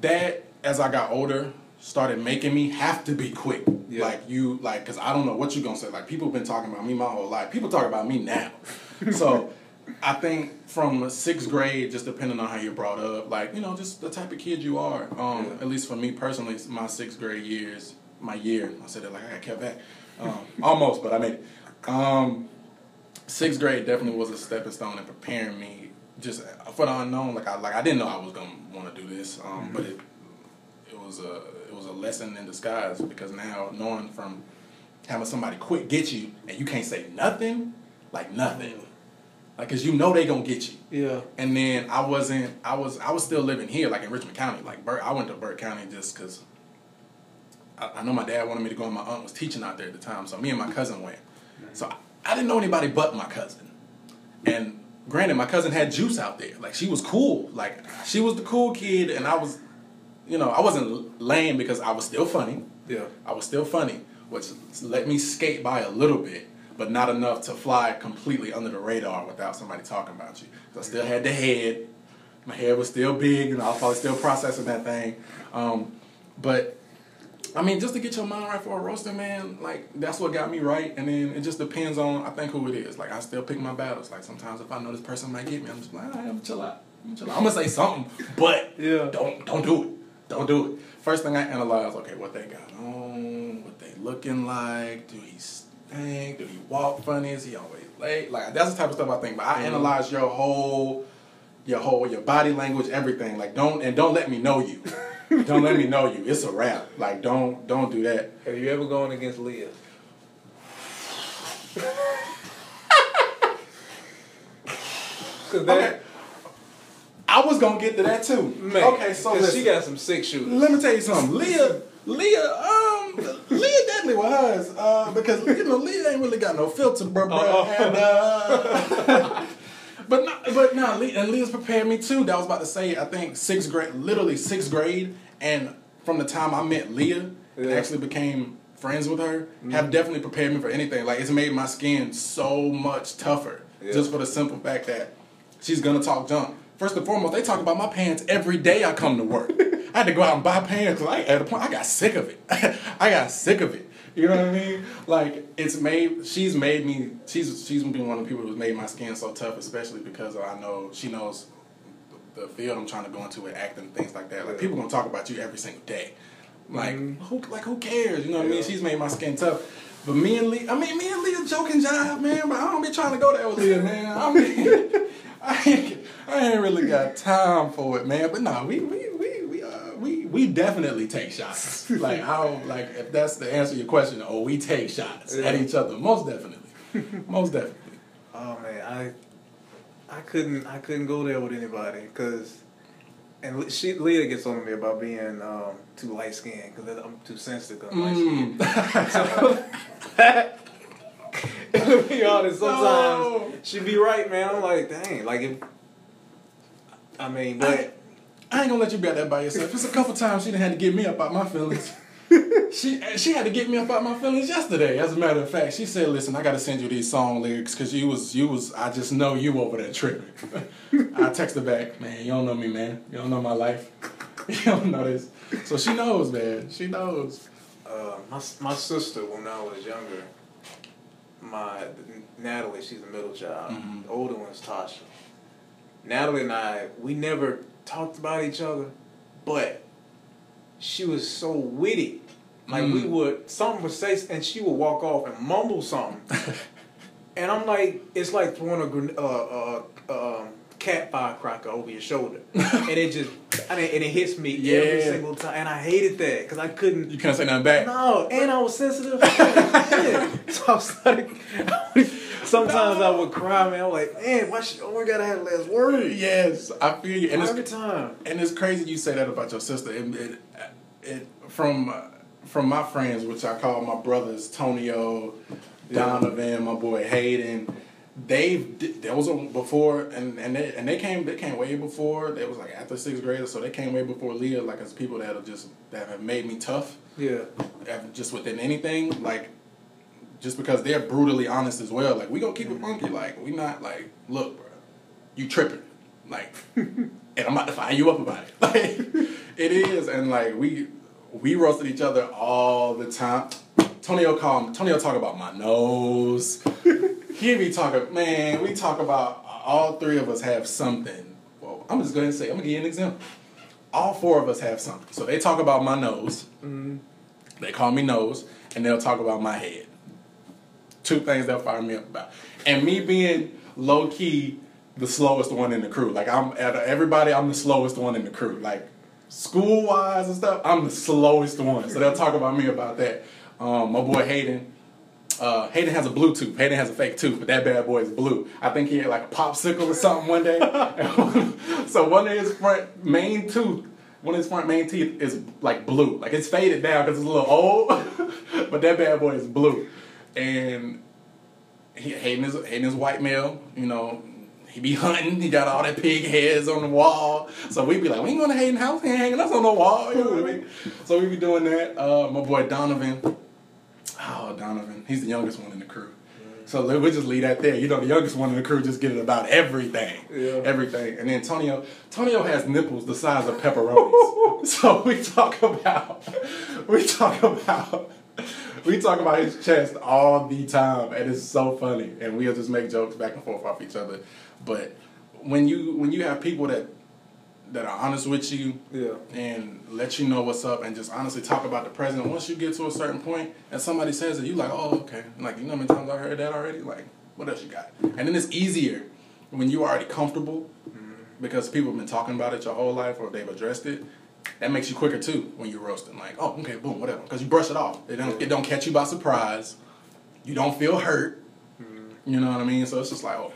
that as I got older started making me have to be quick. Yeah. Like you like cuz I don't know what you're to say. Like people have been talking about me my whole life. People talk about me now. (laughs) so I think from sixth grade, just depending on how you're brought up, like you know, just the type of kid you are. Um, Yeah. At least for me personally, my sixth grade years, my year, I said it like I got kept back, um, (laughs) almost, but I made it. Um, sixth grade definitely was a stepping stone in preparing me just for the unknown. Like I like I didn't know I was gonna want to do this, um, but it it was a was a lesson in disguise because now knowing from having somebody quick get you and you can't say nothing, like nothing, like cause you know they gonna get you. Yeah. And then I wasn't. I was. I was still living here, like in Richmond County. Like Bur I went to Burke County just because. I, I know my dad wanted me to go, and my aunt was teaching out there at the time. So me and my cousin went. So I, I didn't know anybody but my cousin. And granted, my cousin had juice out there. Like she was cool. Like she was the cool kid, and I was, you know, I wasn't lame because I was still funny. Yeah. I was still funny, which let me skate by a little bit, but not enough to fly completely under the radar without somebody talking about you. 'Cause I still had the head. My head was still big, and I was probably still processing that thing. Um, but I mean, just to get your mind right for a roasting, man, like that's what got me right. And then it just depends on I think who it is. Like I still pick my battles. Like sometimes if I know this person might get me, I'm just like, all right, I'm chill out. I'm chill out. I'm gonna say something, but Yeah. don't don't do it. Don't do it. First thing I analyze, okay, what they got on, what they looking like, do he stink, do he walk funny, is he always late? Like that's the type of stuff I think. But I mm-hmm. analyze your whole your whole your body language, everything. Like don't and don't let me know you. (laughs) don't let me know you. It's a wrap. Like don't don't do that. Have you ever gone against Leah? (laughs) (laughs) Cause that Okay. I was gonna get to that too. man. okay, so listen. she got some sick shooters. Let me tell you something. Leah, Leah, um, Leah definitely was hers. Uh, because you know Leah ain't really got no filter, bro. bro. Uh-oh. And, uh, (laughs) but not, but Leah, and Leah's prepared me too. That was about to say. I think sixth grade, literally sixth grade, and from the time I met Leah and Yeah. actually became friends with her, have definitely prepared me for anything. Like it's made my skin so much tougher, Yeah. just for the simple fact that she's gonna talk junk. First and foremost, they talk about my pants every day I come to work. I had to go out and buy pants because I at a point I got sick of it. (laughs) I got sick of it. You know what I mean? Like it's made. She's made me. She's she's been one of the people who's made my skin so tough, especially because I know she knows the field I'm trying to go into with acting and things like that. Like people gonna talk about you every single day. Like Mhm. who like who cares? You know what I mean? She's made my skin tough. But me and Lee, I mean, me and Lee, Leah joking jive, man. But I don't be trying to go there with Leah, man. I mean, (laughs) (laughs) I ain't, I ain't really got time for it, man. But nah, we we we we uh, we we definitely take shots. (laughs) like how like if that's the answer to your question, oh, we take shots at each other, most definitely, most definitely. (laughs) Oh man, I I couldn't I couldn't go there with anybody because and she Leah gets on me about being um, too light skinned because I'm too sensitive. I'm light skinned. To (laughs) be honest, sometimes No. she be right, man. I'm like, dang, like if I mean, but I ain't gonna let you be out there by yourself. Just a couple times she done had to get me up out my feelings. (laughs) she she had to get me up out my feelings yesterday. As a matter of fact, she said, "Listen, I got to send you these song lyrics because you was you was I just know you over there tripping." (laughs) I texted back, "Man, you don't know me, man. You don't know my life. You don't know this." So she knows, man. She knows. uh, my my sister when I was younger, my Natalie, she's the middle child. Mhm. The older one's Tasha. Natalie and I, we never talked about each other, but she was so witty. Like we Mm. would, something would say, and she would walk off and mumble something, (laughs) and I'm like, it's like throwing a uh, uh, uh, um, cat firecracker over your shoulder, (laughs) and it just, I mean, and it hits me every single time, and I hated that because I couldn't. You can't say nothing back. No, and I was sensitive. (laughs) So I was like, (laughs) sometimes I would cry, man. I'm like, man, why she only gotta have last word? Yes, I feel you. And Every it's, time. and it's crazy you say that about your sister. It, it, it from uh, from my friends, which I call my brothers, Tonio, Donovan, my boy Hayden. They've there was a before and and they and they came they came way before. They was like after sixth grade, so they came way before Leah. Like as people that have just that have made me tough. Yeah. just within anything, like just because they're brutally honest as well. Like we gonna keep it mm-hmm. funky. Like we not like, look, bro, you tripping, like, (laughs) and I'm about to fire you up about it. (laughs) Like it is, and like we we roasted each other all the time. Tonio call Tonio talk about my nose. He be talking, man. We talk about all three of us have something. Well, I'm just going to say, I'm gonna give you an example. All four of us have something. So they talk about my nose. They call me nose, and they'll talk about my head. Two things they'll fire me up about. And me being low key the slowest one in the crew. Like I'm out of everybody, I'm the slowest one in the crew. Like school wise and stuff, I'm the slowest one. So they'll talk about me about that. Um, my boy Hayden. Uh, Hayden has a blue tooth. Hayden has a fake tooth, but that bad boy is blue. I think he had like a popsicle or something one day. (laughs) so one of his front main tooth, one of his front main teeth is like blue. Like it's faded down because it's a little old, (laughs) but that bad boy is blue. And he, Hayden is Hayden is white male. You know, he be hunting. He got all that pig heads on the wall. So we be like, we ain't going to Hayden house. He ain't hanging us on the wall. You know what I mean? So we be doing that. Uh, my boy Donovan. Oh, Donovan. He's the youngest one in the crew. So we'll just leave that there. You know, the youngest one in the crew just get it about everything. Yeah. Everything. And then Tonio, Tonio has nipples the size of pepperonis. (laughs) so we talk about, we talk about, we talk about his chest all the time, and it's so funny. And we'll just make jokes back and forth off each other. But when you when you have people that that are honest with you, Yeah. and let you know what's up and just honestly talk about the present. Once you get to a certain point and somebody says it, you like, oh, okay. Like, you know how many times I heard that already? Like, what else you got? And then it's easier when you're already comfortable mm-hmm. because people have been talking about it your whole life or they've addressed it. That makes you quicker too when you're roasting. Like, oh, okay, boom, whatever. Because you brush it off. It don't, it don't catch you by surprise. You don't feel hurt. Mm-hmm. You know what I mean? So it's just like, oh,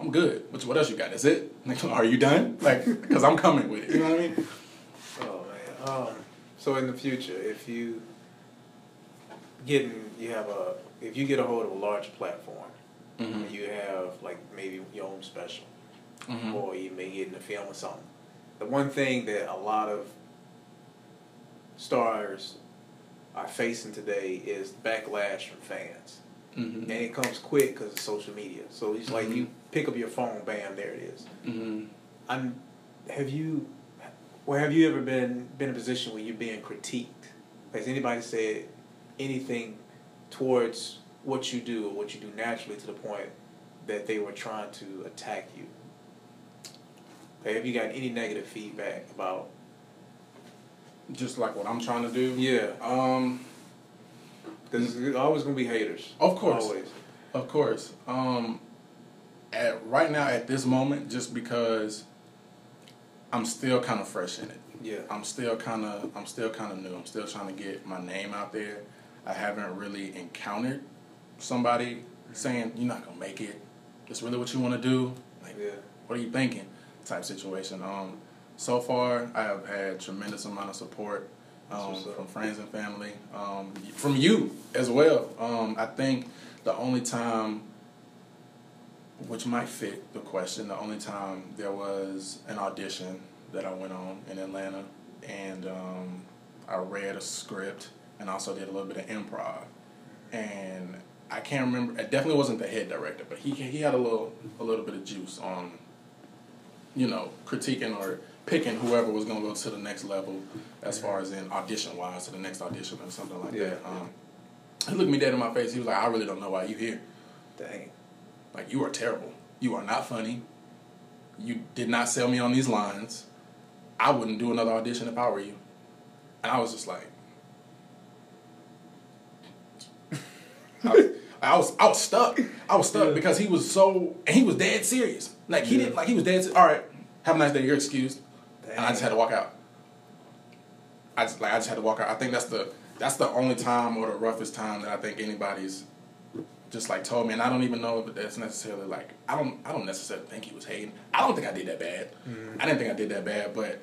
I'm good. What, what else you got? That's it? Like, (laughs) are you done? Like, because I'm coming with it. You know what I mean? Oh man. Um, so in the future, if you getting you have a if you get a hold of a large platform, Mhm. you have like maybe your own special, Mhm. or you may get in a film or something. The one thing that a lot of stars are facing today is backlash from fans. Mhm. And it comes quick because of social media. So it's like Mhm. you pick up your phone, bam, there it is. Mhm. I'm. Have you, or have you ever been been in a position where you're being critiqued? Has anybody said anything towards what you do or what you do naturally to the point that they were trying to attack you? Have you gotten any negative feedback about? Just like what I'm trying to do. Yeah, Um. because there's always gonna be haters. Of course. always. Of course. Um. At right now, at this moment, just because I'm still kind of fresh in it. Yeah. I'm still kind of I'm still kind of new. I'm still trying to get my name out there. I haven't really encountered somebody saying you're not gonna make it. It's really what you want to do. Like, Yeah. what are you thinking? Type situation. Um, so far, I have had tremendous amount of support um, That's what's up. from friends and family, um, from you as well. Um, I think the only time, which might fit the question, the only time there was an audition that I went on in Atlanta, and um, I read a script and also did a little bit of improv, and I can't remember. It definitely wasn't the head director, but he he had a little a little bit of juice on, you know, critiquing or picking whoever was gonna go to the next level, as far as in audition wise to the next audition or something like Yeah. that. Um, he looked me dead in my face. He was like, "I really don't know why you here. Dang. Like you are terrible. You are not funny. You did not sell me on these lines. I wouldn't do another audition if I were you. And I was just like, (laughs) I was, I was, I was stuck. I was stuck Yeah. because he was so, and he was dead serious. Like he Yeah. didn't, like he was dead. All right, have a nice day. You're excused. And I just had to walk out. I just like I just had to walk out. I think that's the that's the only time or the roughest time that I think anybody's just like told me, and I don't even know if that's necessarily like I don't I don't necessarily think he was hating. I don't think I did that bad. Mm-hmm. I didn't think I did that bad, but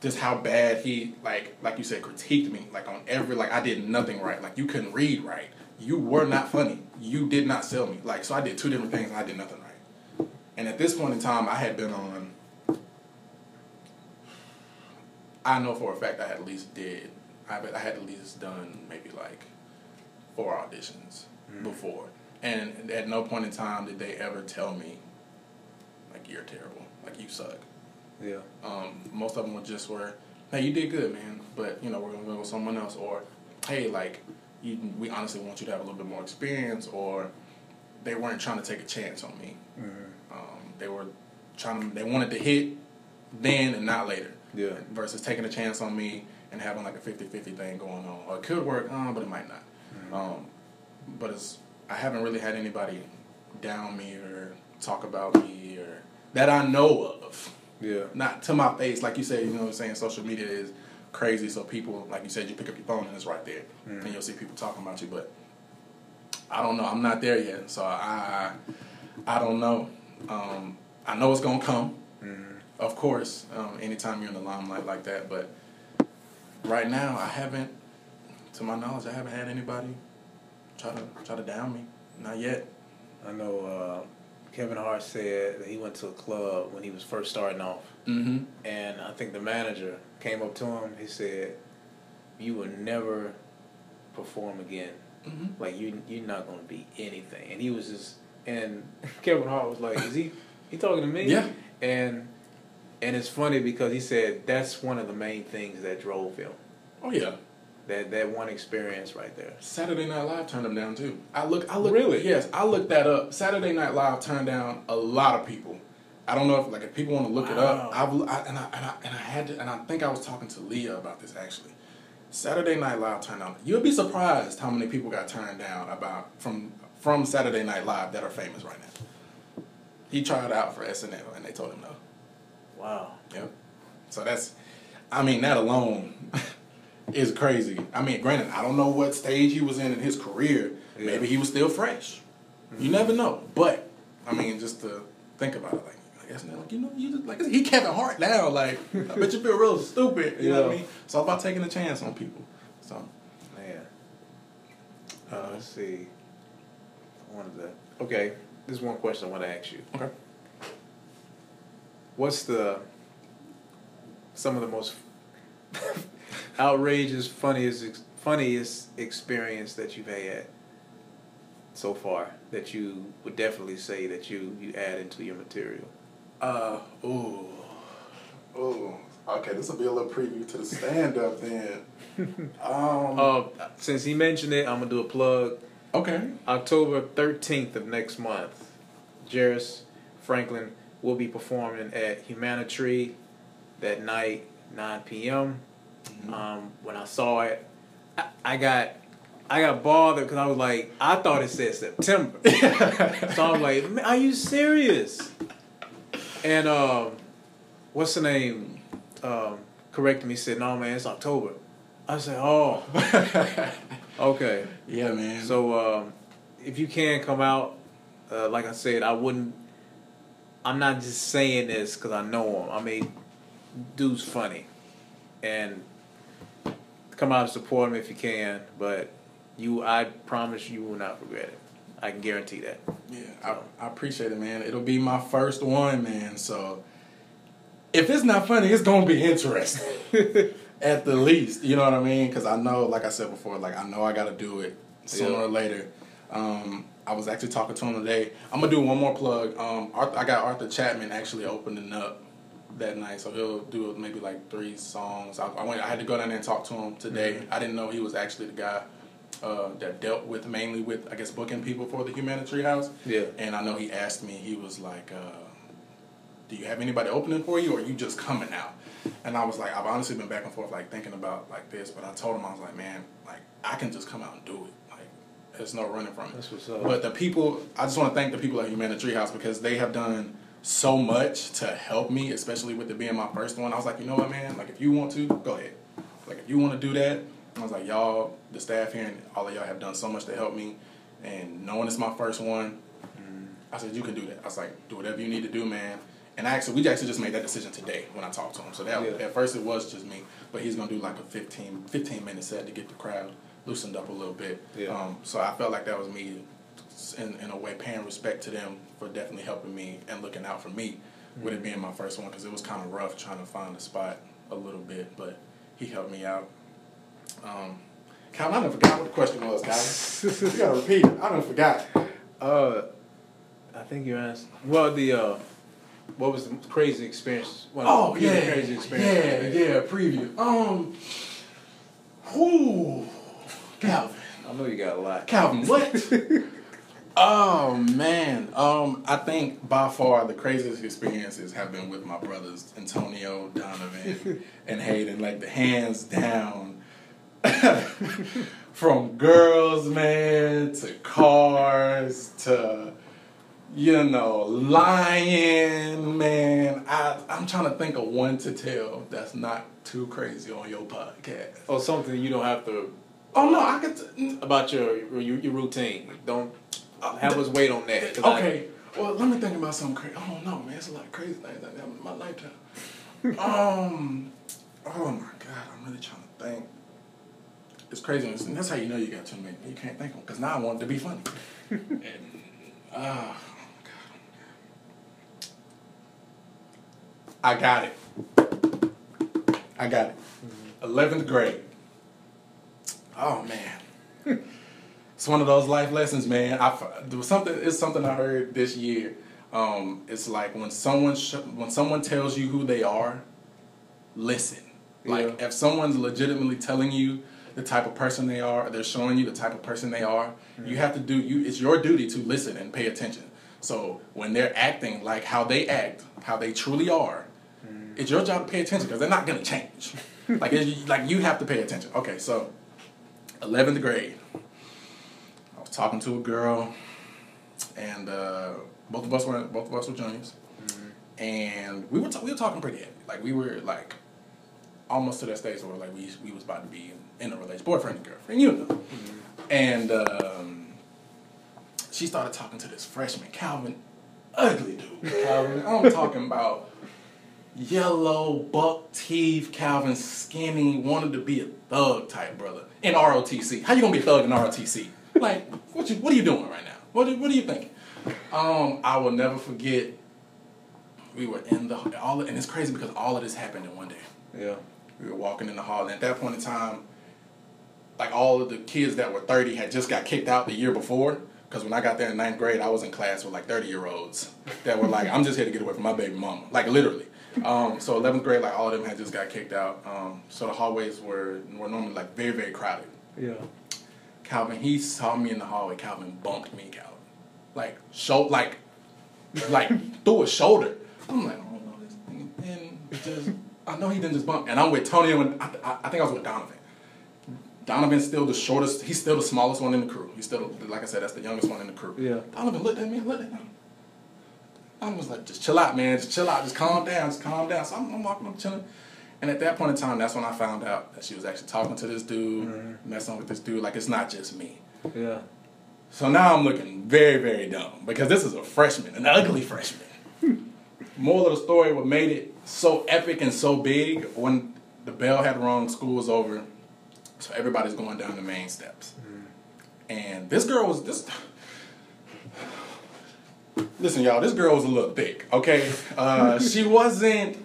just how bad he like like you said critiqued me like on every like I did nothing right. Like you couldn't read right. You were not funny. You did not sell me. Like so I did two different things and I did nothing right. And at this point in time, I had been on. I know for a fact I had at least did. I I had at least done maybe like four auditions mm-hmm. before, and at no point in time did they ever tell me like you're terrible, like you suck. Yeah. Um, most of them were just were, hey, you did good, man, but you know we're gonna go with someone else, or hey, like you, we honestly want you to have a little bit more experience, or they weren't trying to take a chance on me. Um, they were trying to, they wanted to hit then and not later. Yeah. Versus taking a chance on me and having like a 50-50 thing going on. Or it could work, uh, but it might not. Um, but it's I haven't really had anybody down me or talk about me or that I know of. Yeah. Not to my face, like you said. You know what I'm saying? Social media is crazy, so people, like you said, you pick up your phone and it's right there, and you'll see people talking about you. But I don't know. I'm not there yet, so I I don't know. Um, I know it's gonna come, of course. Um, anytime you're in the limelight like that, but right now I haven't, to my knowledge, I haven't had anybody try to try to down me. Not yet. I know uh, Kevin Hart said that he went to a club when he was first starting off, Mm-hmm. and I think the manager came up to him. He said, "You will never perform again. Mm-hmm. Like you, you're not going to be anything." And he was just, and (laughs) Kevin Hart was like, "Is he? He talking to me?" Yeah. And and it's funny because he said that's one of the main things that drove him. Oh yeah. That that one experience right there. Saturday Night Live turned him down too. I look, I look. Really? Yes, I looked that up. Saturday Night Live turned down a lot of people. I don't know if like if people want to look it up. Wow. I've I, and I and I and I had to and I think I was talking to Leah about this actually. Saturday Night Live turned down. You'll be surprised how many people got turned down about from from Saturday Night Live that are famous right now. He tried out for SNL and they told him no. Wow. Yep. So that's, I mean, that alone (laughs) is crazy. I mean, granted, I don't know what stage he was in in his career. Yeah. Maybe he was still fresh. You never know. But I mean, just to think about it, like I guess now, like you know, you just like he Kevin Hart now. Like I bet you feel real (laughs) stupid. You know what I Yeah. mean? It's all about taking a chance on people. So Man. Uh, let's see. I wanted to. Okay, this is one question I want to ask you. okay. What's the some of the most outrageous, funniest, funniest experience that you've had so far that you would definitely say that you you add into your material? Uh ooh. Ooh. Okay, this will be a little preview to the stand up then. (laughs) Um Uh, since he mentioned it, I'm gonna do a plug. Okay. October 13th of next month, Jairus Franklin will be performing at Humanitree that night, 9 p.m. Um, when I saw it, I, I got I got bothered because I was like, I thought it said September. (laughs) so I was like, "Man, are you serious? And um, what's the name? Um, corrected me, said, no, man, it's October. I said, oh, (laughs) okay. Yeah, man. So um, if you can come out, uh, like I said, I wouldn't. I'm not just saying this because I know him. I mean, dude's funny, and come out and support him if you can. But you, I promise you will not regret it. I can guarantee that. Yeah, I, I appreciate it, man. It'll be my first one, man. So if it's not funny, it's gonna be interesting (laughs) at the least. You know what I mean? Because I know, like I said before, like I know I got to do it sooner Yeah. or later. Um, I was actually talking to him today. I'm gonna do one more plug. Um, Arthur, I got Arthur Chapman actually opening up that night, so he'll do maybe like three songs. I, I went. I had to go down there and talk to him today. I didn't know he was actually the guy. Uh, that dealt with mainly with I guess booking people for the Humanitree House. Yeah. And I know he asked me, he was like, uh, do you have anybody opening for you, or are you just coming out? And I was like, I've honestly been back and forth, like thinking about like this, but I told him I was like, man, like I can just come out and do it. Like there's no running from it. That's what's up. But the people, I just want to thank the people at Humanitree House because they have done so much to help me, especially with it being my first one. I was like, you know what, man? Like if you want to, go ahead. Like if you want to do that, I was like, y'all, the staff here and all of y'all have done so much to help me. And knowing it's my first one, I said, you can do that. I was like, do whatever you need to do, man. And I actually, we actually just made that decision today when I talked to him. So that Yeah. at first it was just me, but he's gonna do like a 15, 15 minute set to get the crowd loosened up a little bit. Yeah. Um, so I felt like that was me, in, in a way, paying respect to them for definitely helping me and looking out for me with it being my first one because it was kind of rough trying to find a spot a little bit, but he helped me out. Um, Calvin, I done forgot what the question was, Calvin. you gotta repeat it. I done forgot. Uh, I think you asked. Well, the uh, what was the crazy experience? Well, Oh yeah, the crazy experience. yeah, yeah. Preview. Um, whoo, Calvin, I know you got a lot. Calvin, what? (laughs) oh man, um, I think by far the craziest experiences have been with my brothers Antonio, Donovan, (laughs) and Hayden. Like the hands down, (laughs) from girls, man, to cars to you know, lying, man. I I'm trying to think of one to tell that's not too crazy on your podcast. Or something you don't have to Oh no, I could. T- about your your, your routine. Don't have us wait on that. 'cause I- okay, well, let me think about something crazy. I don't know, man, it's a lot of crazy things that happened in my lifetime. (laughs) um, oh my god, I'm really trying to think. It's crazy, and that's how you know you got too many. You can't think of them because now I want it to be funny. and, (laughs) ah, God. I got it. I got it. 11th grade. Oh man. (laughs) It's one of those life lessons, man. I there was something. It's something I heard this year. Um, it's like when someone sh- when someone tells you who they are, listen. Like Yeah. if someone's legitimately telling you the type of person they are, they're showing you the type of person they are. You have to do you. It's your duty to listen and pay attention. So when they're acting like how they act, how they truly are, it's your job to pay attention because they're not gonna change. (laughs) like like you have to pay attention. Okay, so eleventh grade. Talking to a girl, and uh, both of us were both of us were juniors, and we were ta- we were talking pretty heavy. Like we were like almost to that stage where like we we was about to be in a relationship, boyfriend and girlfriend, you know. And um, she started talking to this freshman, Calvin, ugly dude. Calvin, I'm (laughs) talking about yellow buck teeth, Calvin, skinny, wanted to be a thug type brother in ROTC. How you gonna be a thug in ROTC? Like, what you what are you doing right now? What are- what are you thinking? Um, I will never forget. We were in the all, and it's crazy because all of this happened in one day. Yeah. We were walking in the hall, and at that point in time, like all of the kids that were 30 had just got kicked out the year before. Because when I got there in ninth grade, I was in class with like 30 year olds that were like, I'm just here to get away from my baby mama. Like literally. Um, so 11th grade, like all of them had just got kicked out. Um, so the hallways were, were normally like very, very crowded. Yeah. Calvin, he saw me in the hallway. Calvin bumped me, Calvin. Like, show, like, like (laughs) through his shoulder. I'm like, oh, I don't know this thing. And just, I know he didn't just bump. And I'm with Tony and I, I, I think I was with Donovan. Donovan's still the shortest. He's still the smallest one in the crew. He's still, like I said, that's the youngest one in the crew. Yeah. Donovan looked at me, looked at me. I was like, just chill out, man. Just chill out. Just calm down. Just calm down. So I'm, I'm walking up, chilling. And at that point in time, that's when I found out that she was actually talking to this dude, messing with this dude. Like, it's not just me. Yeah. So now I'm looking very, very dumb because this is a freshman, an ugly freshman. (laughs) Moral of the story, what made it so epic and so big, when the bell had rung, school was over, so everybody's going down the main steps. And this girl was this. (sighs) Listen, y'all, this girl was a little thick. Okay, uh, she wasn't.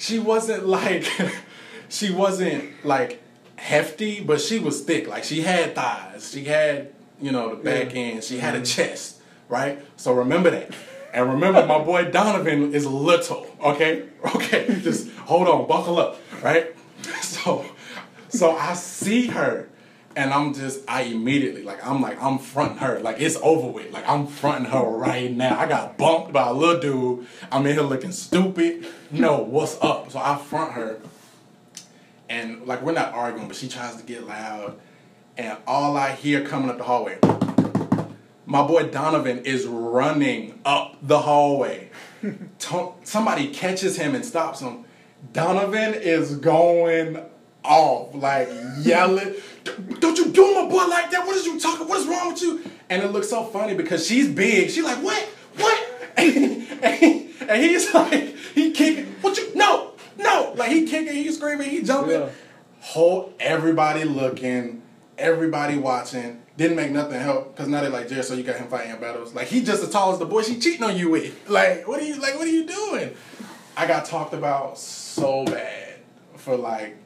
She wasn't like. (laughs) she wasn't like hefty, but she was thick. Like she had thighs. She had you know the back end. She had a mm-hmm. chest. Right. So remember that. And remember, my boy Donovan is little. Okay. (laughs) Okay. Just hold on. Buckle up. Right. (laughs) So, so I see her, And I'm just, I immediately, like, I'm like, I'm fronting her. Like, it's over with. Like, I'm fronting her right now. I got bumped by a little dude. I'm in here looking stupid. No, what's up? So I front her. And, like, we're not arguing, but she tries to get loud. And all I hear coming up the hallway, my boy Donovan is running up the hallway. (laughs) Somebody catches him and stops him. Donovan is going off, like yelling, "Don't you do my boy like that? What is you talking? What is wrong with you?" And it looks so funny because she's big. She's like, "What? What?" (laughs) And, and he's like, he kicking. What you? No, no! Like he kicking, he screaming, he jumping. Yeah. Whole everybody looking, everybody watching. Didn't make nothing help because now they're like, Jared, so you got him fighting battles. Like he just as tall as the boy she cheating on you with. Like what are you like? What are you doing? I got talked about so bad for like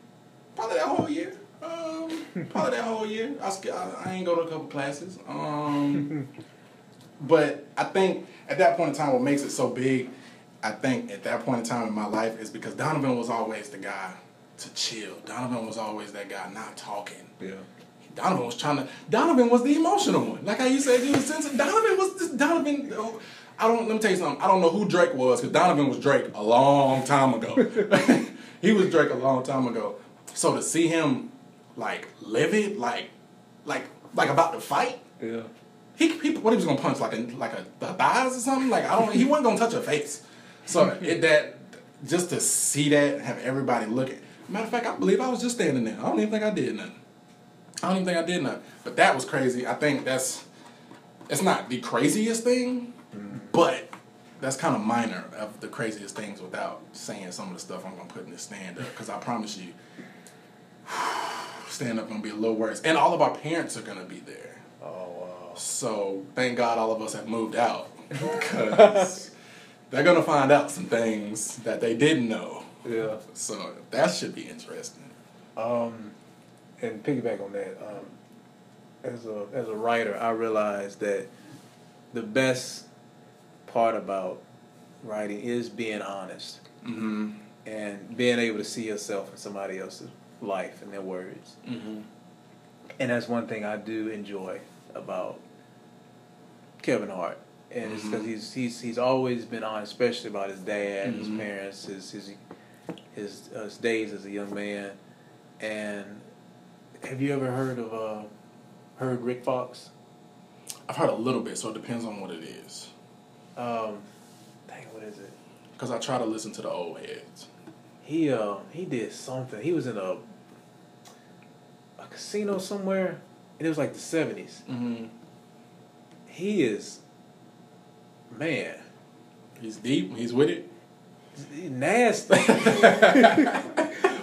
probably that whole year. Um, probably that whole year. I, I, I ain't go to a couple classes. Um, (laughs) but I think at that point in time, what makes it so big, I think at that point in time in my life is because Donovan was always the guy to chill. Donovan was always that guy not talking. Yeah. Donovan was trying to. Donovan was the emotional one. Like how you said, he was sensitive. Donovan was this. Donovan. oh, I don't. Let me tell you something. I don't know who Drake was because Donovan was Drake a long time ago. (laughs) (laughs) he was Drake a long time ago. So to see him like livid, like, like, like about to fight. Yeah. He, he what he was gonna punch like a like a the thighs or something like I don't he wasn't gonna touch her face. So (laughs) it, that just to see that have everybody look at. Matter of fact, I believe I was just standing there. I don't even think I did nothing. I don't even think I did nothing. But that was crazy. I think that's it's not the craziest thing, mm-hmm. but that's kind of minor of the craziest things without saying some of the stuff I'm gonna put in this stand up. Because I promise you, (sighs) stand up gonna be a little worse, and all of our parents are gonna be there. Oh wow. So thank God all of us have moved out (laughs) because they're gonna find out some things that they didn't know. Yeah. So that should be interesting. Um, and piggyback on that, um, as a as a writer, I realized that the best part about writing is being honest Mm-hmm. and being able to see yourself in somebody else's life and their words. Mm-hmm. And that's one thing I do enjoy about Kevin Hart. And it's because he's he's he's always been honest, especially about his dad, his Mhm. parents, his his his, uh, his days as a young man. And have you ever heard of uh, heard Rick Fox? I've heard a little bit, so it depends on what it is. Um, dang, what is it? Because I try to listen to the old heads. He uh he did something. He was in a a casino somewhere, and it was like the seventies. Mm-hmm. He is man. He's deep. He's with it. He's nasty. (laughs)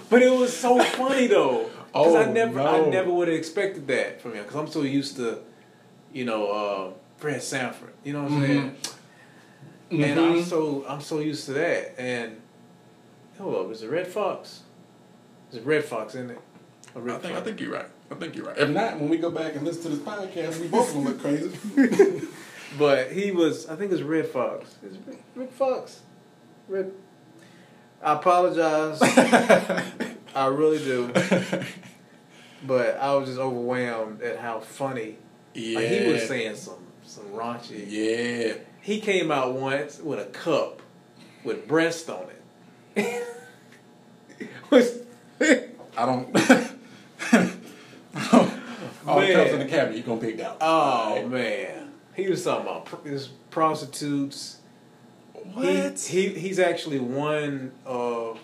but it was so funny though. Because I Oh, never, I never would have expected that from him. Because I'm so used to, you know, uh, Fred Sanford. You know what I'm saying? And I'm Mhm. so, I'm so used to that. And hold up, is it Redd Foxx? Is it Redd Foxx, isn't it? Or I Red think I think you're right. I think you're right. If not, when we go back and listen to this podcast, we both gonna look crazy. (laughs) But he was, I think it's Redd Foxx. It's it Red, Redd Foxx? Red. I apologize. (laughs) I really do. But I was just overwhelmed at how funny. yeah. Like, he was saying some some raunchy. Yeah. He came out once with a cup with breast on it. (laughs) Was- I don't. All the Man. cups in the cabinet, you're gonna pick out. oh Right. man, he was talking about pr- his prostitutes. What? He, he he's actually one of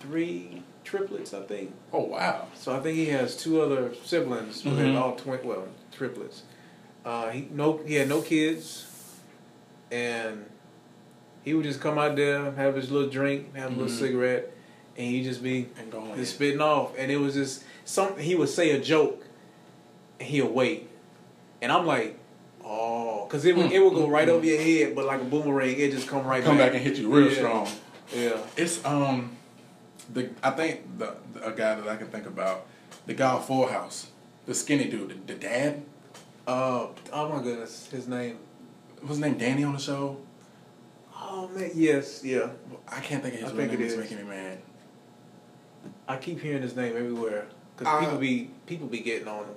three triplets, I think. oh wow. So I think he has two other siblings with Mhm. all twin, well, triplets. Uh, he no, he had no kids, and he would just come out there, have his little drink, have a little Mhm. cigarette, and he'd just be And going. just spitting off. And it was just something he would say a joke, he'll wait, and I'm like, oh, because it would Mm, it would go mm, right mm. over your head, but like a boomerang, it just come right back. come back. back and hit you real Yeah. strong. Yeah. It's um, the I think the, the a guy that I can think about, the guy of Full House, the skinny dude, the, the dad. Uh, oh my goodness, his name. Was his name Danny on the show? Oh man, yes, yeah. I can't think of his I real name. it It's making me mad. I keep hearing his name everywhere Because Uh, people be people be getting on him.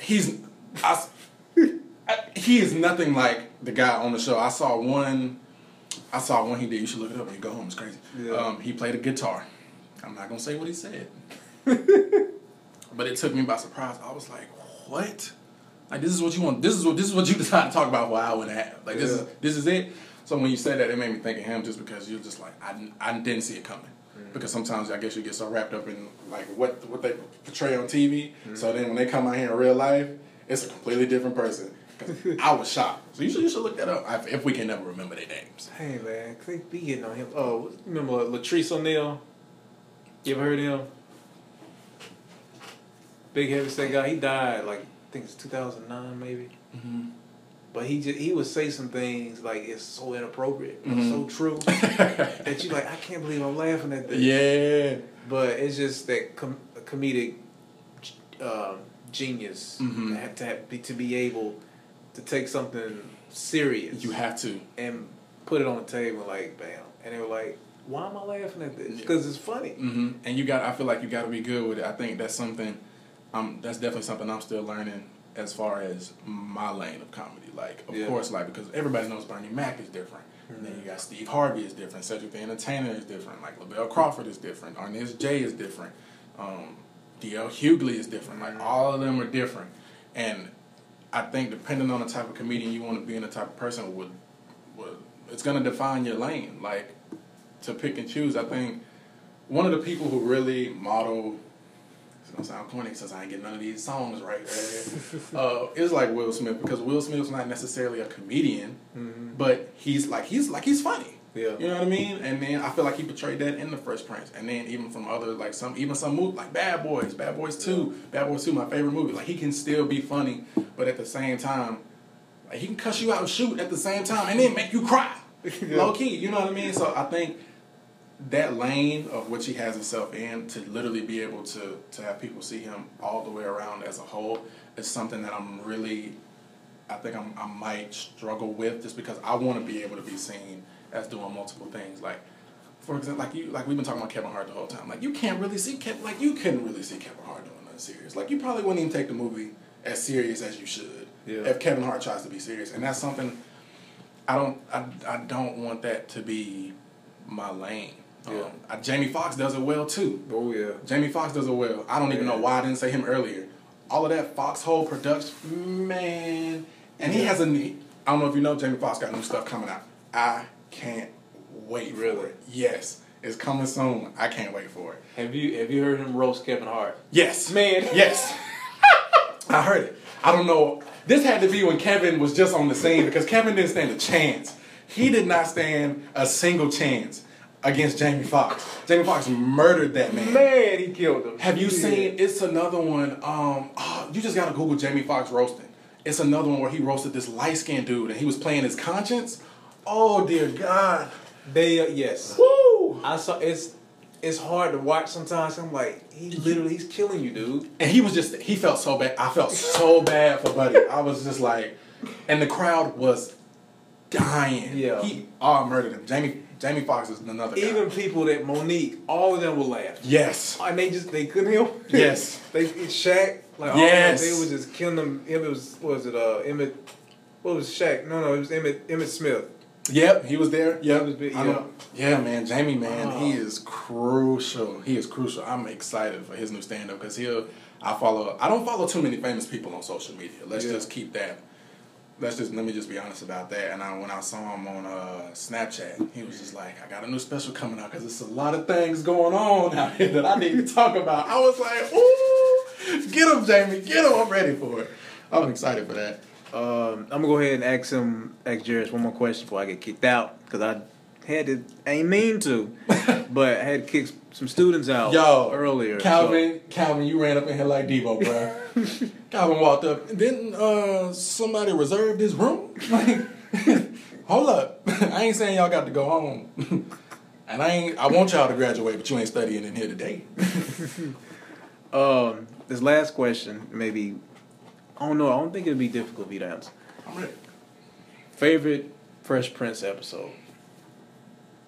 He's I, I- he is nothing like the guy on the show. I saw one. I saw one he did. You should look it up when you go home. It's crazy. Yeah. Um, he played a guitar. I'm not gonna say what he said, (laughs) but it took me by surprise. I was like, "What? Like this is what you want? This is what this is what you (laughs) decided to talk about for an hour and a half? Like this Yeah. is this is it?" So when you said that, it made me think of him just because you're just like I, I didn't see it coming. Mm-hmm. Because sometimes I guess you get so wrapped up in like what what they portray on TV. Mm-hmm. So then when they come out here in real life, it's a completely different person. I was shocked. So you should you should look that up if- if we can never remember their names. Hey man, they be getting on him. Oh, remember Patrice O'Neal? You ever heard of him? Big heavy set guy. He died like I think it's 2009 maybe. Mm-hmm. But he just he would say some things like it's so inappropriate, Mhm. so true (laughs) that you like I can't believe I'm laughing at this. Yeah. But it's just that com- comedic um, genius Mhm. to, have to, have, be, to be able to take something serious You have to. and put it on the table like bam, and they were like, "Why am I laughing at this? Yeah. Because it's funny." hmm And you got. I feel like you got to be good with it. I think that's something. Um, that's definitely something I'm still learning as far as my lane of comedy. Like, of Yeah. course, like because everybody knows Bernie Mac is different. And then you got Steve Harvey is different. Cedric the Entertainer is different. Like Lavell Crawford is different. Arnez J is different. Um, D.L. Hughley is different. Like all of them are different. And I think depending on the type of comedian you want to be and the type of person would, would it's gonna define your lane. Like to pick and choose. I think one of the people who really model gonna sound corny since I ain't get none of these songs right. (laughs) uh, like Will Smith because Will Smith's not necessarily a comedian, Mhm. but he's like he's like he's funny. Yeah. You know what I mean? And then I feel like he portrayed that in the Fresh Prince, and then even from other like some even some movies like Bad Boys, Bad Boys Two, Bad Boys Two, my favorite movie. Like he can still be funny, but at the same time, like he can cuss you out and shoot at the same time, and then make you cry. (laughs) Yeah. Low key, you know what I mean? So I think that lane of which he has himself in to literally be able to to have people see him all the way around as a whole is something that I'm really I think I'm, I might struggle with just because I want to be able to be seen as doing multiple things like for example like you like we've been talking about Kevin Hart the whole time like you can't really see Kevin like you couldn't really see Kevin Hart doing nothing serious like you probably wouldn't even take the movie as serious as you should Yeah. if Kevin Hart tries to be serious and that's something I don't I, I don't want that to be my lane. Yeah. Um, Jamie Foxx does it well too. Oh yeah. Jamie Foxx does it well. I don't even know why I didn't say him earlier. All of that Foxhole production, man, and he Yeah. has I don't know if you know, Jamie Foxx got new stuff coming out. I can't wait for Really? it. Yes, it's coming soon. I can't wait for it. Have you have you heard him roast Kevin Hart? Yes, Man. Yes, (laughs) I heard it. I don't know. This had to be when Kevin was just on the scene because Kevin didn't stand a chance. He did not stand a single chance against Jamie Foxx. Jamie Foxx murdered that man. Man, he killed him. Have you Yeah. seen? It's another one. Um, oh, you just gotta Google Jamie Foxx roasting. It's another one where he roasted this light skinned dude and he was playing his conscience. Oh dear God! They uh, yes. Woo! I saw it's it's hard to watch sometimes. I'm like, he literally he's killing you, dude. And he was just he felt so bad. I felt so bad for Buddy. I was just like, and the crowd was dying. Yeah. he all murdered him. Jamie Jamie Foxx is another guy. Even people that Mo'Nique, all of them will laugh. yes, And they just they couldn't help. Yes. (laughs) they Shaq. Like Yes. them, they were just killing them. It was what was it uh Emmitt? What was Shaq? No, no, it was Emmitt Emmitt Smith. yep, he was there. Yep, was big, I. Yeah, man, Jamie, man, Oh. he is crucial. He is crucial. I'm excited for his new stand up because he'll. I follow. I don't follow too many famous people on social media. Let's Yeah. just keep that. Let's just let me just be honest about that. And I, when I saw him on uh, Snapchat, he was just like, "I got a new special coming out because there's a lot of things going on out here that I need to talk about." I was like, "Ooh, get him, Jamie, get him! I'm ready for it. I'm excited for that." Um, I'm gonna go ahead and ask him, ask Jairus one more question before I get kicked out because I had to, I ain't mean to, (laughs) but I had to kick some students out Yo, earlier. Calvin, Calvin, you ran up in here like Debo, bro. (laughs) Calvin walked up. Didn't uh, somebody reserve this room? (laughs) Like, hold up. I ain't saying y'all got to go home. and I ain't. I want y'all to graduate, but you ain't studying in here today. Um, this last question, maybe, I don't know. I don't think it'd be difficult for you to answer. I'm ready. Favorite Fresh Prince episode,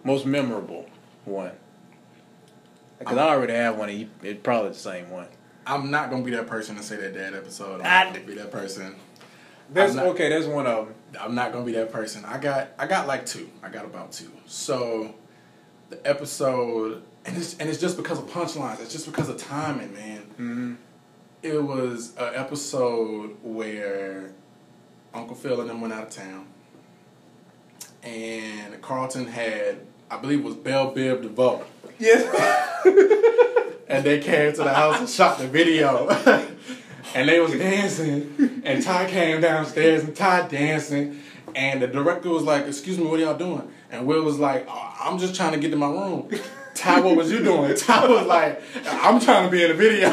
most memorable one. Because I already have one. And it's probably the same one. I'm not gonna be that person to say that dad episode. I'm I not gonna be that person. That's not- okay. That's one of them. I'm not gonna be that person. I got I got like two. I got about two. So the episode and it's and it's just because of punchlines. It's just because of timing, man. Mm-hmm. It was an episode where Uncle Phil and them went out of town, and Carlton had I believe it was Belle Biv DeVoe. Yes. (laughs) and they came to the house and shot the video. (laughs) and they was dancing, and Ty came downstairs and Ty dancing, and the director was like, "Excuse me, what are y'all doing?" And Will was like, oh, "I'm just trying to get to my room." Ty, what was you doing? Ty was like, "I'm trying to be in the video." (laughs)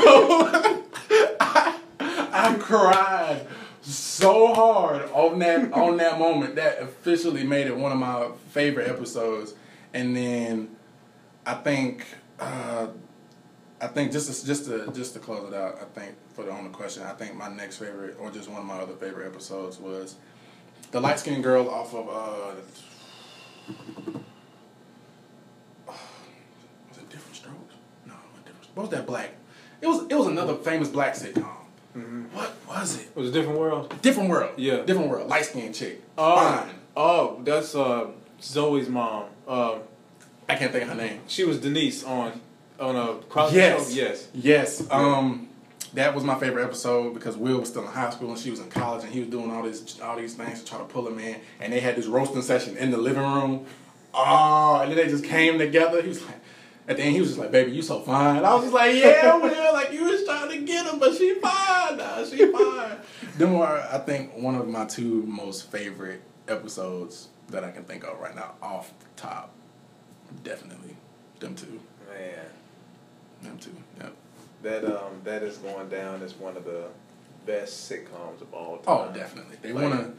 I, I cried so hard on that on that moment that officially made it one of my favorite episodes. And then I think uh, I think just to, just to just to close it out, I think for the only question, I think my next favorite or just one of my other favorite episodes was the light skinned girl off of uh, (sighs) was it Diff'rent Strokes? No, different. What was that black? It was it was another famous black sitcom. What was it? It was a different world. Different world. Yeah. Different world. Light skinned chick. Oh, Fine. oh, that's uh, Zoe's mom. Uh, I can't think of her name. she was Denise on on a Cosby Yes. show. Yes. Yes. Um, that was my favorite episode because Will was still in high school and she was in college and he was doing all this all these things to try to pull him in and they had this roasting session in the living room. Oh, and then they just came together. He was like, at the end, he was just like, "Baby, you so fine." I was just like, "Yeah, (laughs) Will, like you was trying to get him, but she fine. Nah, she fine." (laughs) Them are, I think, one of my two most favorite episodes that I can think of right now, off the top. Definitely, them two, Man, them two. Yep. that um, that is going down as one of the best sitcoms of all time. Oh, definitely. They Like- wanna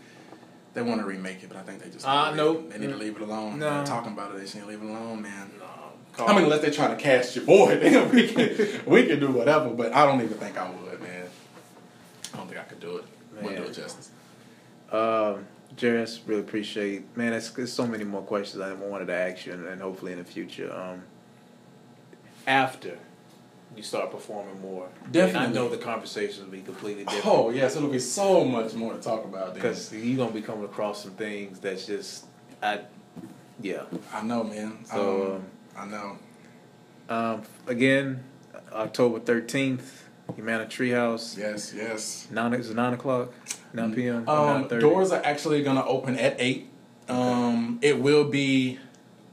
they wanna remake it, but I think they just Uh, nope. it- they need to leave it alone. No. They're talking about it, they should leave it alone, man. No, I mean, unless they're trying to cast your boy, (laughs) then we can we can do whatever. But I don't even think I would, man. I don't think I could do it. Man. Wouldn't do it justice. Um, Jarvis, really appreciate. Man, there's, there's so many more questions I wanted to ask you, and, and hopefully in the future. Um, after you start performing more, Definitely. I know the conversations will be completely different. Oh yes, it'll be so much more to talk about. because you're gonna be coming across some things that's just, I, yeah. I know, man. So, um, I know. Um, again, October thirteenth, Humanitree House. Yes, yes. Nine is nine o'clock, nine p.m. Um, 9:30? doors are actually gonna open at eight. Um, it will be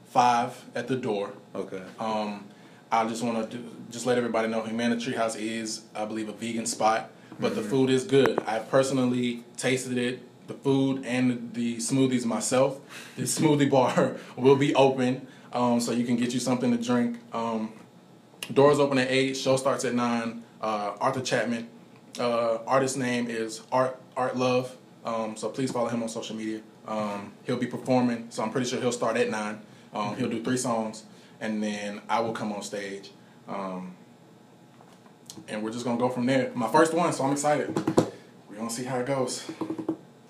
five at the door. Okay. Um, I just want to just let everybody know Humanitree House is, I believe, a vegan spot, but the food is good. I personally tasted it, the food and the smoothies myself. The (laughs) smoothie bar (laughs) will be open, um, so you can get you something to drink. Um, doors open at eight. Show starts at nine. Uh, Arthur Chapman. Uh, artist name is Art Art Love. Um, so please follow him on social media. Um, he'll be performing, so I'm pretty sure he'll start at nine. Um, he'll do three songs, and then I will come on stage. Um, and we're just gonna go from there. My first one, so I'm excited. We're gonna see how it goes.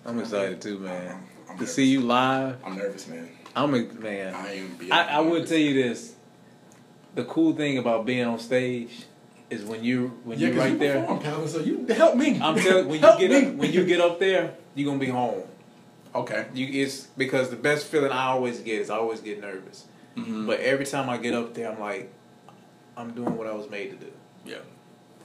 I'm excited too, man. I'm- I'm to see you live, I'm nervous, man. I'm a man. I be. I, I would tell you this. The cool thing about being on stage is when you when yeah, you're right you there. perform, so you help me. I'm telling when you Help get me. up, when you get up there, you're gonna be home. Okay. You it's because the best feeling I always get is I always get nervous. Mhm. But every time I get up there, I'm like, I'm doing what I was made to do, Yeah.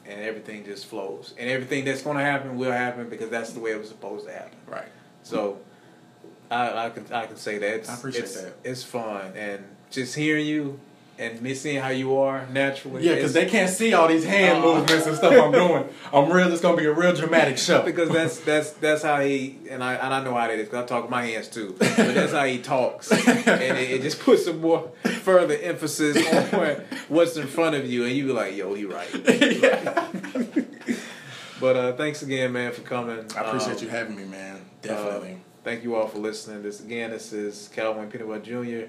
and everything just flows. And everything that's gonna happen will happen because that's the way it was supposed to happen. Right. So I, I can I can say that it's, I appreciate it's, that. It's fun and just hearing you and me seeing how you are naturally. Yeah, because they can't see all these hand Uh-uh. movements and stuff I'm doing. I'm real. It's gonna be a real dramatic (laughs) show. because that's that's that's how he and I and I know how that is because I talk with my hands too. But that's how he talks, (laughs) and it, it just puts some more further emphasis on what's in front of you, and you be like, "Yo, (laughs) he right." yeah. But uh, thanks again, man, for coming. I appreciate Um, you having me, man. uh, Definitely. thank you all for listening. This again, this is Calvin Peanut Jr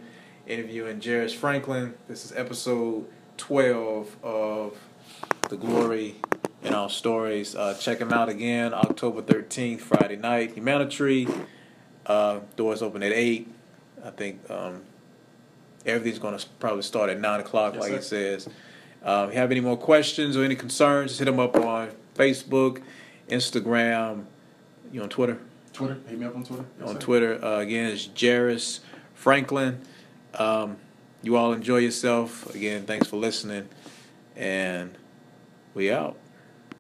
interviewing Jarvis Franklin. This is episode 12 of The Glory in Our Stories. Uh, check him out again October 13th, Friday night. Humanity. Uh, doors open at 8. I think um, everything's going to probably start at 9 o'clock, yes, like sir. it says. Um, if you have any more questions or any concerns, just hit them up on Facebook, Instagram, you on Twitter? Twitter. Hit me up on Twitter. Yes, on sir. Twitter. Uh, again, it's Jarvis Franklin. Um, you all enjoy yourself. Again, thanks for listening. And we out.